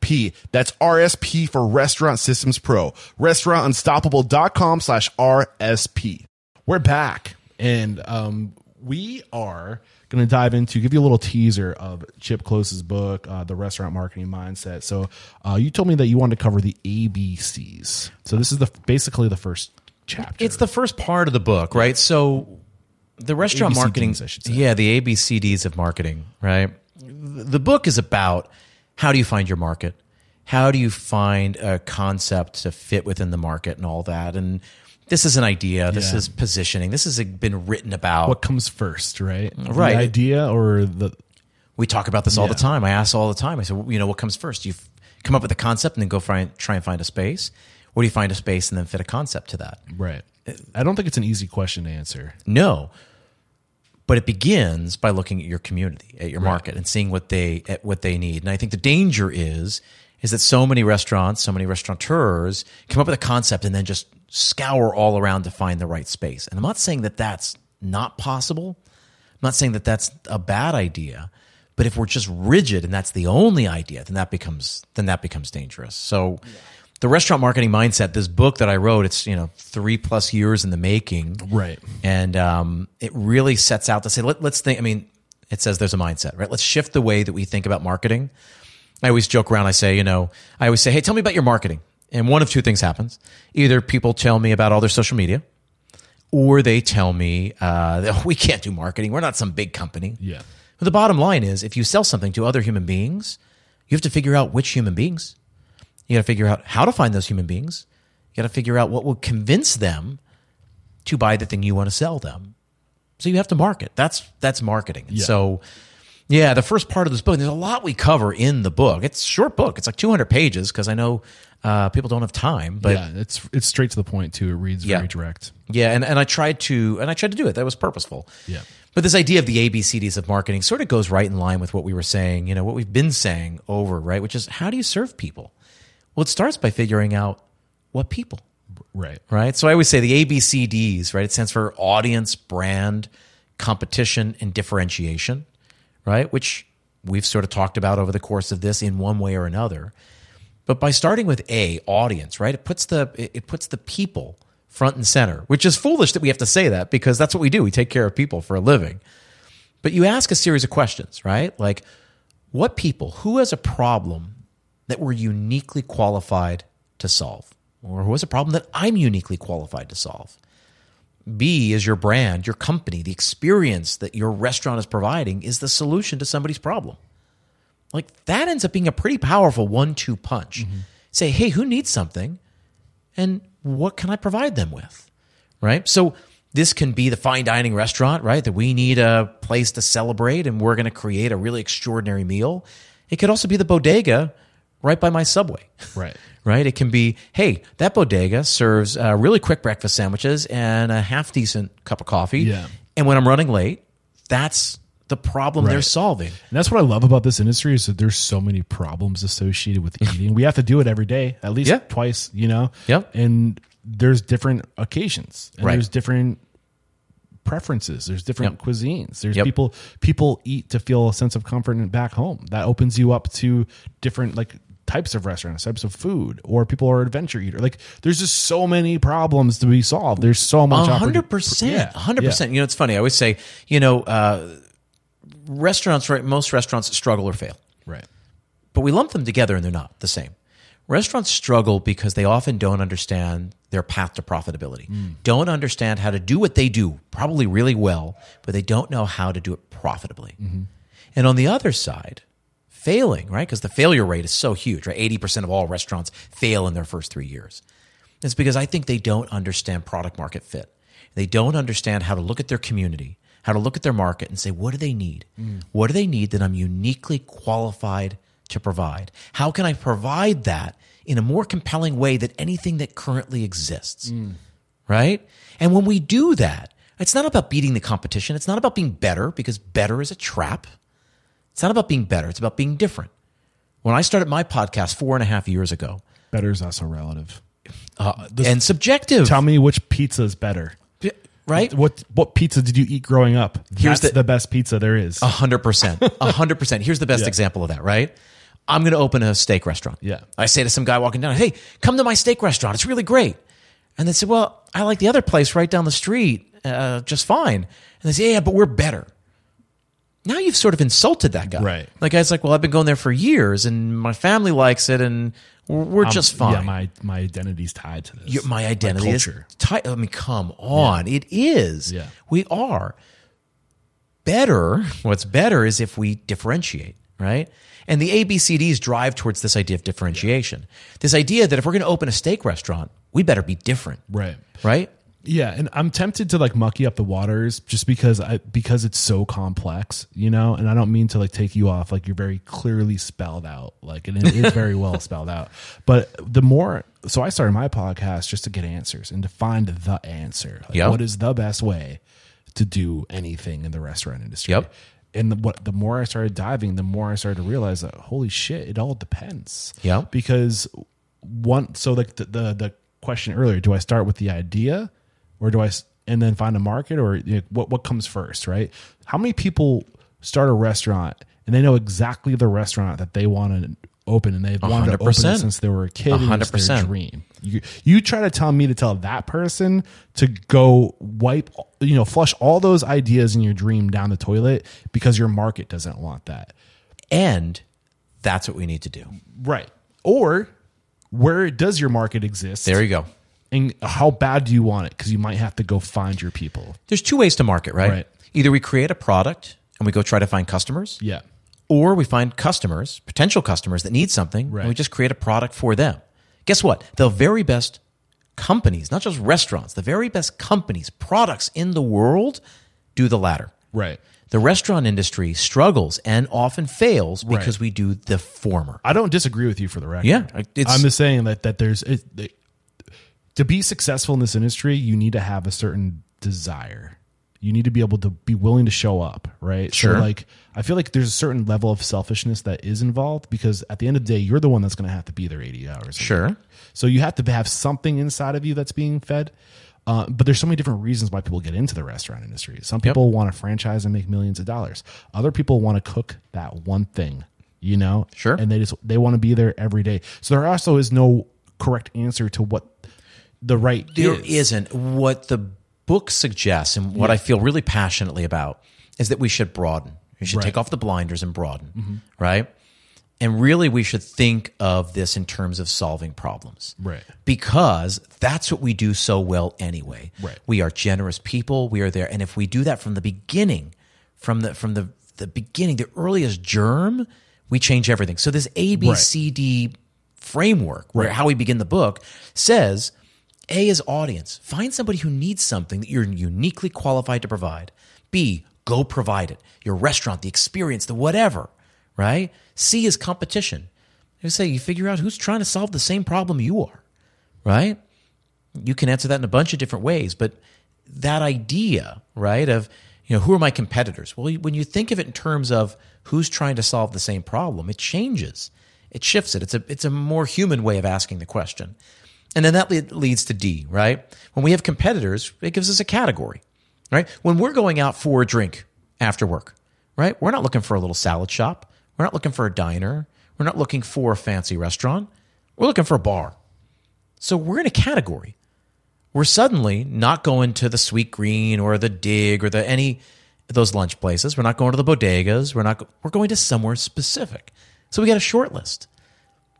RSP. That's RSP for Restaurant Systems Pro. Restaurantunstoppable.com slash RSP. We're back, and um, we are going to dive into give you a little teaser of Chip Klose's book, uh, The Restaurant Marketing Mindset. So, uh, you told me that you wanted to cover the ABCs. So, this is the basically the first chapter. It's the first part of the book, right? So the restaurant ABCDs, marketing, I should say. yeah, the ABCDs of marketing, right? The book is about how do you find your market? How do you find a concept to fit within the market and all that? And this is an idea. This Yeah. is positioning. This has been written about. what comes first, right? Right. The idea or the we talk about this all the time. I ask all the time. I said, well, you know, what comes first? You come up with a concept and then go find, try and find a space? Or do you find a space and then fit a concept to that? Right. I don't think it's an easy question to answer. No. But it begins by looking at your community, at your market, and seeing what they at what they need. And I think the danger is is that so many restaurants, so many restaurateurs come up with a concept and then just scour all around to find the right space. And I'm not saying that that's not possible. I'm not saying that that's a bad idea. But if we're just rigid and that's the only idea, then that becomes then that becomes dangerous. So the restaurant marketing mindset, this book that I wrote, it's you know three plus years in the making, Right. and um, it really sets out to say, let, let's think. I mean, it says there's a mindset, right? Let's shift the way that we think about marketing. I always joke around. I say, you know, I always say, hey, tell me about your marketing. And one of two things happens: either people tell me about all their social media, or they tell me uh, that (laughs) we can't do marketing. We're not some big company. Yeah. But the bottom line is, if you sell something to other human beings, you have to figure out which human beings. You got to figure out how to find those human beings. You got to figure out what will convince them to buy the thing you want to sell them. So you have to market. That's that's marketing. Yeah. So yeah, the first part of this book, there's a lot we cover in the book. It's a short book. It's like 200 pages because I know uh, people don't have time. But yeah, it's it's straight to the point too. It reads Yeah. very direct. yeah, and, and I tried to and I tried to do it. That was purposeful. Yeah. But this idea of the ABCDs of marketing sort of goes right in line with what we were saying, you know, what we've been saying over, right? Which is how do you serve people? Well, it starts by figuring out what people, Right. right? So I always say the ABCDs, right? It stands for audience, brand, competition, and differentiation, right? Which we've sort of talked about over the course of this in one way or another. But by starting with A, audience, right? It puts the it it puts the people front and center, which is foolish that we have to say that because that's what we do. We take care of people for a living. But you ask a series of questions, right? Like what people, who has a problem that we're uniquely qualified to solve? Or who has a problem that I'm uniquely qualified to solve? B is your brand, your company, the experience that your restaurant is providing is the solution to somebody's problem. Like that ends up being a pretty powerful one two punch. Mm-hmm. Say, hey, who needs something? And what can I provide them with? Right? So this can be the fine dining restaurant, right? That we need a place to celebrate and we're going to create a really extraordinary meal. It could also be the bodega right by my subway. Right. (laughs) right? It can be, hey, that bodega serves uh, really quick breakfast sandwiches and a half decent cup of coffee. Yeah. And when I'm running late, that's the problem they're solving. And that's what I love about this industry is that there's so many problems associated with eating. we have to do it every day, at least Yeah. twice, you know? Yep. And there's different occasions and Right. there's different preferences. There's different Yep. cuisines. There's Yep. people people eat to feel a sense of comfort and back home. That opens you up to different like types of restaurants, types of food, or people are adventure eater. Like there's just so many problems to be solved. There's so much hundred percent, hundred percent. You know, it's funny. I always say, you know, uh, restaurants, right? Most restaurants struggle or fail, Right. but we lump them together and they're not the same. Restaurants struggle because they often don't understand their path to profitability, don't understand how to do what they do, probably really well, but they don't know how to do it profitably. And on the other side, failing, right? Because the failure rate is so huge, right? 80% of all restaurants fail in their first three years. It's because I think they don't understand product market fit. They don't understand how to look at their community, how to look at their market and say, what do they need? Mm. What do they need that I'm uniquely qualified to provide? How can I provide that in a more compelling way than anything that currently exists? Mm. Right? And when we do that, it's not about beating the competition. It's not about being better because better is a trap. It's not about being better. It's about being different. When I started my podcast four and a half years ago, Better is also relative. and subjective, Tell me which pizza is better. right? What what pizza did you eat growing up? Here's the- the, best pizza there is. A hundred percent. A hundred percent. Here's the best Yeah. example of that, right? I'm going to open a steak restaurant. Yeah. I say to some guy walking down, Hey, come to my steak restaurant. It's really great. And they say, Well, I like the other place right down the street, uh, just fine. And they say, Yeah, but we're better. Now you've sort of insulted that guy. Right. Like guy's like, Well, I've been going there for years and my family likes it and we're, we're Um, just fine. Yeah, my my identity's tied to this. Your- my identity is culture. tight. I mean, come on, it is. Yeah. we are better. What's better is if we differentiate, right? And the ABCDs drive towards this idea of differentiation. This idea that if we're going to open a steak restaurant, we better be different, Right. right? Yeah, and I'm tempted to like mucky up the waters just because I because it's so complex, you know. And I don't mean to like take you off like you're very clearly spelled out, like and it is very well (laughs) spelled out. But the more, so I started my podcast just to get answers and to find the answer. Like, Yep. what is the best way to do anything in the restaurant industry? Yep. And the, what the more I started diving, the more I started to realize that holy shit, it all depends. Yeah. Because one, so like the, the the question earlier, do I start with the idea, or do I and then find a market, or you know, what what comes first, right? How many people start a restaurant and they know exactly the restaurant that they want to open, and they've wanted to open it 100%. since they were a kid, and it's their 100%. dream. You, you try to tell me to tell that person to go wipe, you know, flush all those ideas in your dream down the toilet because your market doesn't want that. And that's what we need to do. Right. Or where does your market exist? There you go. And how bad do you want it? Because you might have to go find your people. There's two ways to market, right? Right. Either we create a product and we go try to find customers, Yeah. or we find customers, potential customers that need something, Right. and we just create a product for them. Guess what? The very best companies, not just restaurants, the very best companies, products in the world do the latter. Right. The restaurant industry struggles and often fails Right. because we do the former. I don't disagree with you for the record. Yeah, it's- I'm just saying that that there's it- to be successful in this industry, you need to have a certain desire. You need to be able to be willing to show up, right? Sure. So like I feel like there's a certain level of selfishness that is involved because at the end of the day, you're the one that's going to have to be there 80 hours. Sure. So you have to have something inside of you that's being fed. Uh, but there's so many different reasons why people get into the restaurant industry. Some people want to franchise and make millions of dollars. Other people want to cook that one thing, you know? Sure. And they just they want to be there every day. So there also is no correct answer to what the right There is. isn't. What the book suggests and what I feel really passionately about is that we should broaden. We should Right. Mm-hmm. take off the blinders and broaden, right? And really, we should think of this in terms of solving problems. Right. Because that's what we do so well anyway. Right. We are generous people. We are there. And if we do that from the beginning, from the from the, the beginning, the earliest germ, we change everything. So this A, B, Right. C, D framework, where Right. how we begin the book, says A is audience. Find somebody who needs something that you're uniquely qualified to provide. B, go provide it. Your restaurant, the experience, the whatever, right? C is competition. You say you figure out who's trying to solve the same problem you are, right? You can answer that in a bunch of different ways, but that idea, right, of you know, who are my competitors? Well, when you think of it in terms of who's trying to solve the same problem, it changes. It shifts it. It's a it's a more human way of asking the question. And then that lead, leads to D, right? When we have competitors, it gives us a category, right? When we're going out for a drink after work, right? We're not looking for a little salad shop. We're not looking for a diner. We're not looking for a fancy restaurant. We're looking for a bar. So we're in a category. We're suddenly not going to the Sweetgreen or the Dig or the any of those lunch places. We're not going to the bodegas. We're not. We're going to somewhere specific. So we got a short list,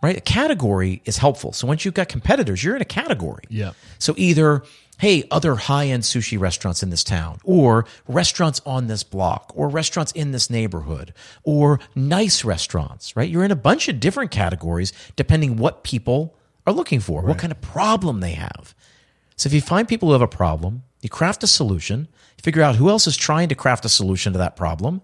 right? A category is helpful. So once you've got competitors, you're in a category. Yeah. So either hey, other high-end sushi restaurants in this town, or restaurants on this block, or restaurants in this neighborhood, or nice restaurants, right? You're in a bunch of different categories depending what people are looking for, what kind of problem they have. So if you find people who have a problem, you craft a solution, you figure out who else is trying to craft a solution to that problem,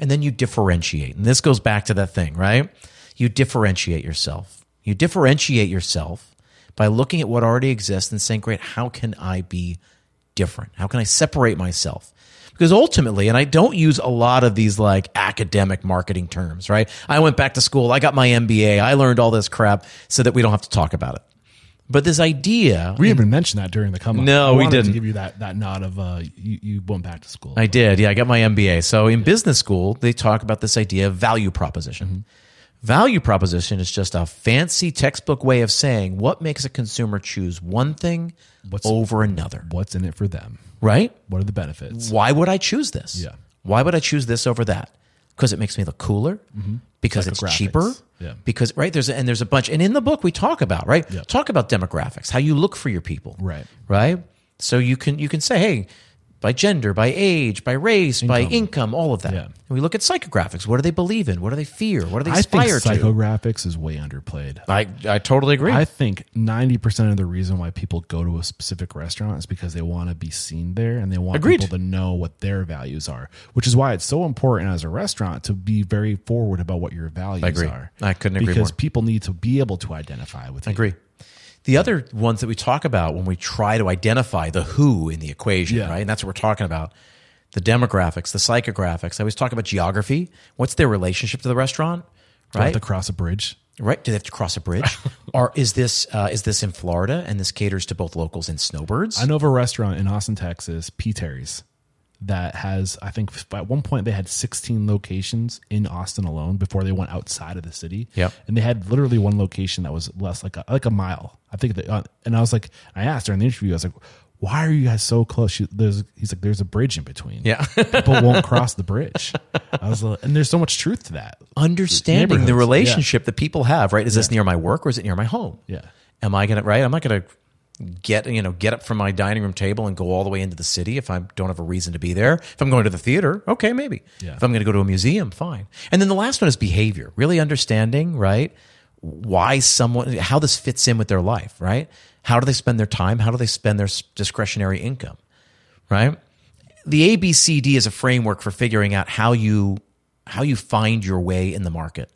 and then you differentiate. And this goes back to that thing, right? You differentiate yourself. You differentiate yourself by looking at what already exists and saying, great, how can I be different? How can I separate myself? Because ultimately, and I don't use a lot of these like academic marketing terms, right? I went back to school, I got my MBA, I learned all this crap so that we don't have to talk about it. But this idea, We even mentioned that during the come up. No, we didn't. To give you that that nod of uh, you, you went back to school. I did. Yeah, I got my MBA. So in business school, they talk about this idea of value proposition. Value proposition is just a fancy textbook way of saying what makes a consumer choose one thing What's- over another, What's in it for them? right? What are the benefits? Why would I choose this? Yeah. Why would I choose this over that? Because it makes me look cooler. Mm-hmm. Because it's cheaper. Yeah. Because right there's a, and there's a bunch and in the book we talk about right Yeah. talk about demographics how you look for your people Right. right so you can you can say hey by gender, by age, by race, by income, all of that. Yeah. And we look at psychographics. What do they believe in? What do they fear? What do they I think aspire to? psychographics is way underplayed. I, I totally agree. I think 90% of the reason why people go to a specific restaurant is because they want to be seen there and they want Agreed. people to know what their values are, which is why it's so important as a restaurant to be very forward about what your values agree. are. I couldn't agree more. Because more. people need to be able to identify with I you. agree. The other ones that we talk about when we try to identify the who in the equation, Yeah. right? And that's what we're talking about. The demographics, the psychographics. I always talk about geography. What's their relationship to the restaurant, Do I have right? to cross a bridge. right? Do they have to cross a bridge? (laughs) or is this uh, is this in Florida and this caters to both locals and snowbirds? I know of a restaurant in Austin, Texas, P. Terry's, that has, I think at one point they had 16 locations in Austin alone before they went outside of the city. Yep. And they had literally one location that was less like a, like a mile. I think that, uh, and I was like, I asked her in the interview, I was like, why are you guys so close? She, there's, he's like, there's a bridge in between. Yeah. People won't (laughs) cross the bridge. I was like, and there's so much truth to that. Understanding the relationship that people have, right? Is this near my work or is it near my home? Yeah. Am I gonna right? I'm not gonna get you know get up from my dining room table and go all the way into the city if I don't have a reason to be there. If I'm going to the theater, okay, maybe. Yeah. If I'm going to go to a museum, fine. And then the last one is behavior. Really understanding, right? Why someone how this fits in with their life, right? How do they spend their time? How do they spend their discretionary income, right? The ABCD is a framework for figuring out how you how you find your way in the market.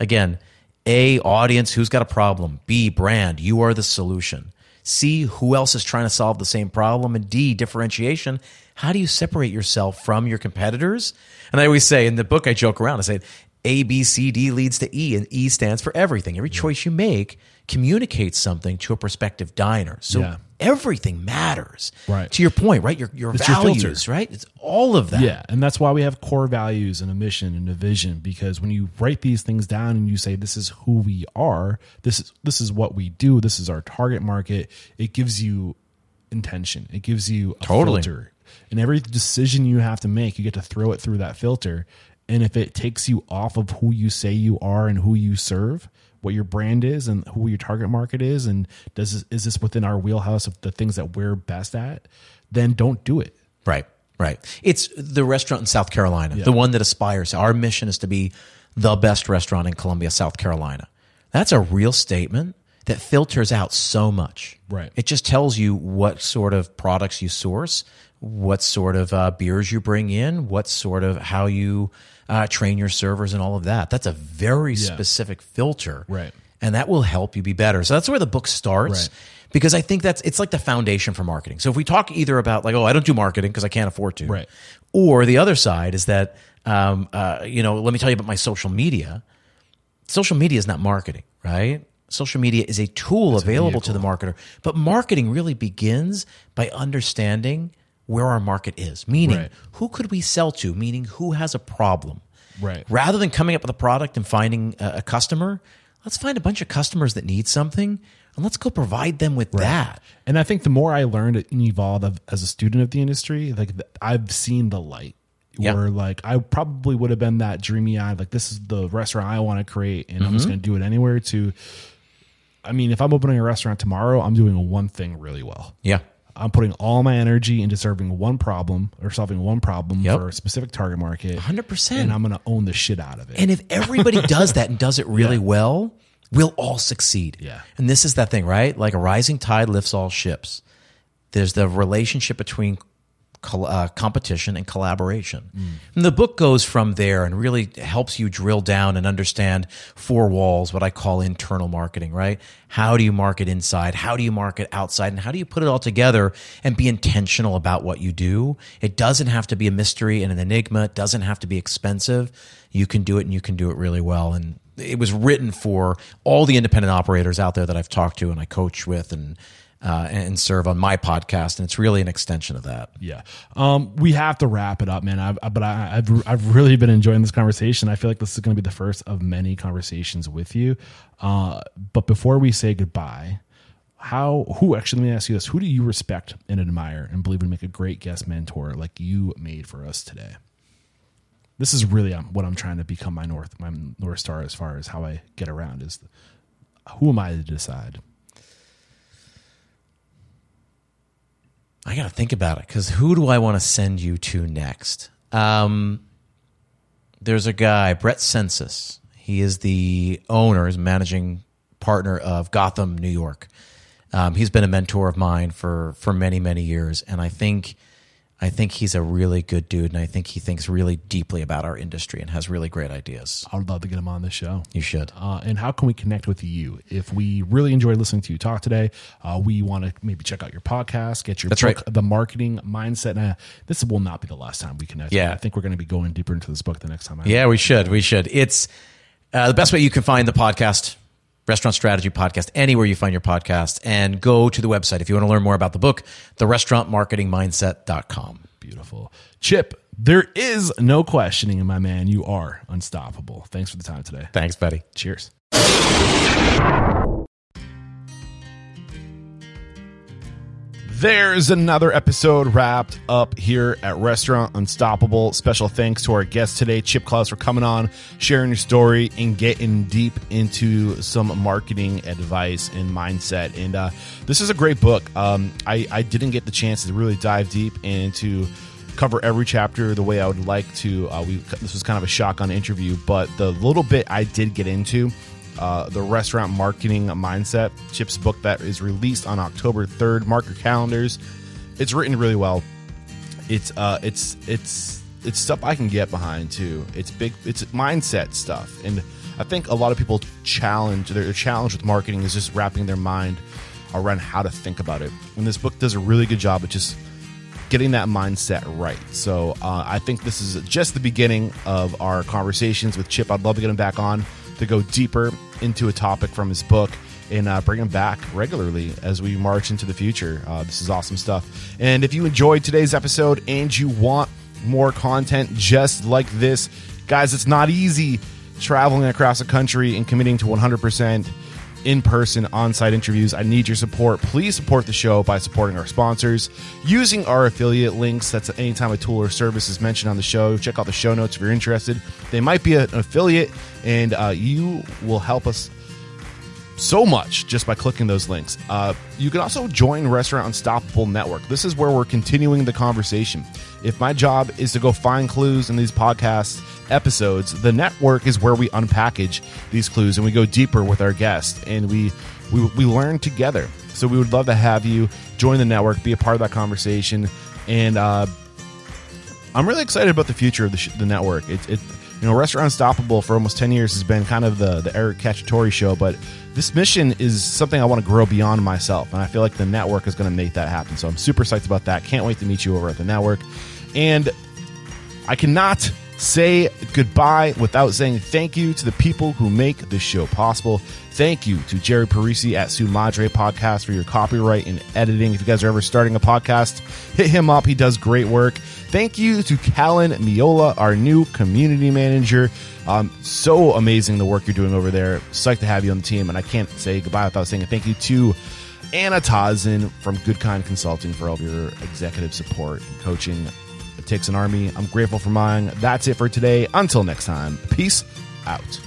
Again, A audience, who's got a problem? B brand, you are the solution. C who else is trying to solve the same problem? And D differentiation, how do you separate yourself from your competitors? And I always say in the book I joke around, I say A B C D leads to E and E stands for everything. Every choice you make communicates something to a prospective diner. So Yeah. Everything matters. Right. To your point, right? Your your It's values, filter. right? It's all of that. Yeah, and that's why we have core values and a mission and a vision because when you write these things down and you say this is who we are, this is this is what we do, this is our target market, it gives you intention. It gives you a Totally. filter. And every decision you have to make, you get to throw it through that filter. And if it takes you off of who you say you are and who you serve, what your brand is and who your target market is and does this, is this within our wheelhouse of the things that we're best at, then don't do it. Right, right. It's the restaurant in South Carolina, the one that aspires. Our mission is to be the best restaurant in Columbia, South Carolina. That's a real statement that filters out so much. Right. It just tells you what sort of products you source, what sort of uh, beers you bring in, what sort of how you uh, train your servers, and all of that. That's a very specific filter. Right. And that will help you be better. So that's where the book starts Right. because I think that's it's like the foundation for marketing. So if we talk either about like, oh, I don't do marketing because I can't afford to, Right. Or the other side is that, um, uh, you know, let me tell you about my social media. Social media is not marketing, right? Social media is a tool available to the marketer, but marketing really begins by understanding where our market is. Meaning, Right. who could we sell to? Meaning, who has a problem? Right. Rather than coming up with a product and finding a, a customer, let's find a bunch of customers that need something and let's go provide them with that. And I think the more I learned and evolved as a student of the industry, like I've seen the light. Yeah. Where like I probably would have been that dreamy eyed, like this is the restaurant I want to create, and Mm-hmm. I'm just going to do it anywhere. To, I mean, if I'm opening a restaurant tomorrow, I'm doing one thing really well. Yeah. I'm putting all my energy into serving one problem or solving one problem Yep. for a specific target market. 100%. And I'm going to own the shit out of it. And if everybody (laughs) does that and does it really well, we'll all succeed. Yeah. And this is that thing, right? Like a rising tide lifts all ships. There's the relationship between uh, competition and collaboration. And the book goes from there and really helps you drill down and understand four walls, what I call internal marketing, right? How do you market inside? How do you market outside? And how do you put it all together and be intentional about what you do? It doesn't have to be a mystery and an enigma. It doesn't have to be expensive. You can do it and you can do it really well. And it was written for all the independent operators out there that I've talked to and I coach with and uh, and serve on my podcast, and it's really an extension of that. Yeah. Um, we have to wrap it up, man. I've, I- but I, I've, I've really been enjoying this conversation. I feel like this is going to be the first of many conversations with you. Uh, but before we say goodbye, how, who actually, let me ask you this. Who do you respect and admire and believe would make a great guest mentor like you made for us today? This is really um, what I'm trying to become my North, my North Star as far as how I get around is who am I to decide? I got to think about it because who do I want to send you to next? Um, there's a guy, Bret Csencsitz. He is the owner, is managing partner of Gotham, New York. Um, he's been a mentor of mine for for many many years, and I think I think he's a really good dude, and I think he thinks really deeply about our industry and has really great ideas. I would love to get him on the show. You should. Uh, and how can we connect with you? If we really enjoy listening to you talk today, uh, we want to maybe check out your podcast, get your That's book, right. The Marketing Mindset. And uh, this will not be the last time we connect. Yeah. I think we're going to be going deeper into this book the next time. I Yeah, we should. We should. It's uh, the best way you can find the podcast, Restaurant Strategy Podcast, anywhere you find your podcast, and go to the website if you want to learn more about the book, the restaurantmarketingmindset.com. Beautiful. Chip, there is no questioning, my man. You are unstoppable. Thanks for the time today. Thanks, buddy. Cheers. There's another episode wrapped up here at Restaurant Unstoppable. Special thanks to our guest today, Chip Klose, for coming on, sharing your story, and getting deep into some marketing advice and mindset. And uh, this is a great book. Um, I, I didn't get the chance to really dive deep into cover every chapter the way I would like to. Uh, we this was kind of a shotgun interview, but the little bit I did get into, uh, the restaurant marketing mindset, Chip's book that is released on October third. Mark your calendars. It's written really well. It's uh, it's it's it's stuff I can get behind too. It's big. It's mindset stuff, and I think a lot of people challenge their challenge with marketing is just wrapping their mind around how to think about it. And this book does a really good job of just getting that mindset right. So uh, I think this is just the beginning of our conversations with Chip. I'd love to get him back on to go deeper into a topic from his book and uh, bring him back regularly as we march into the future. Uh, this is awesome stuff. And if you enjoyed today's episode and you want more content just like this, guys, it's not easy traveling across the country and committing to 100% in person on site interviews. I need your support. Please support the show by supporting our sponsors, using our affiliate links. That's anytime a tool or service is mentioned on the show. Check out the show notes if you're interested. They might be an affiliate, and uh, you will help us so much just by clicking those links. Uh, you can also join Restaurant Unstoppable Network. This is where we're continuing the conversation. If my job is to go find clues in these podcast episodes, the network is where we unpackage these clues and we go deeper with our guests and we we, we learn together. So we would love to have you join the network, be a part of that conversation, and uh, I'm really excited about the future of the, sh- the network. It, it, you know, Restaurant Unstoppable for almost 10 years has been kind of the, the Eric Cacciatore show, but this mission is something I want to grow beyond myself. And I feel like the network is going to make that happen. So I'm super psyched about that. Can't wait to meet you over at the network. And I cannot say goodbye without saying thank you to the people who make this show possible. Thank you to Jerry Parisi at Su Madre Podcast for your copyright and editing. If you guys are ever starting a podcast, hit him up. He does great work. Thank you to Callan Miola, our new community manager. Um, so amazing the work you're doing over there. Psyched to have you on the team. And I can't say goodbye without saying thank you to Anna Tazin from Good Kind Consulting for all of your executive support and coaching. It takes an army. I'm grateful for mine. That's it for today. Until next time, peace out.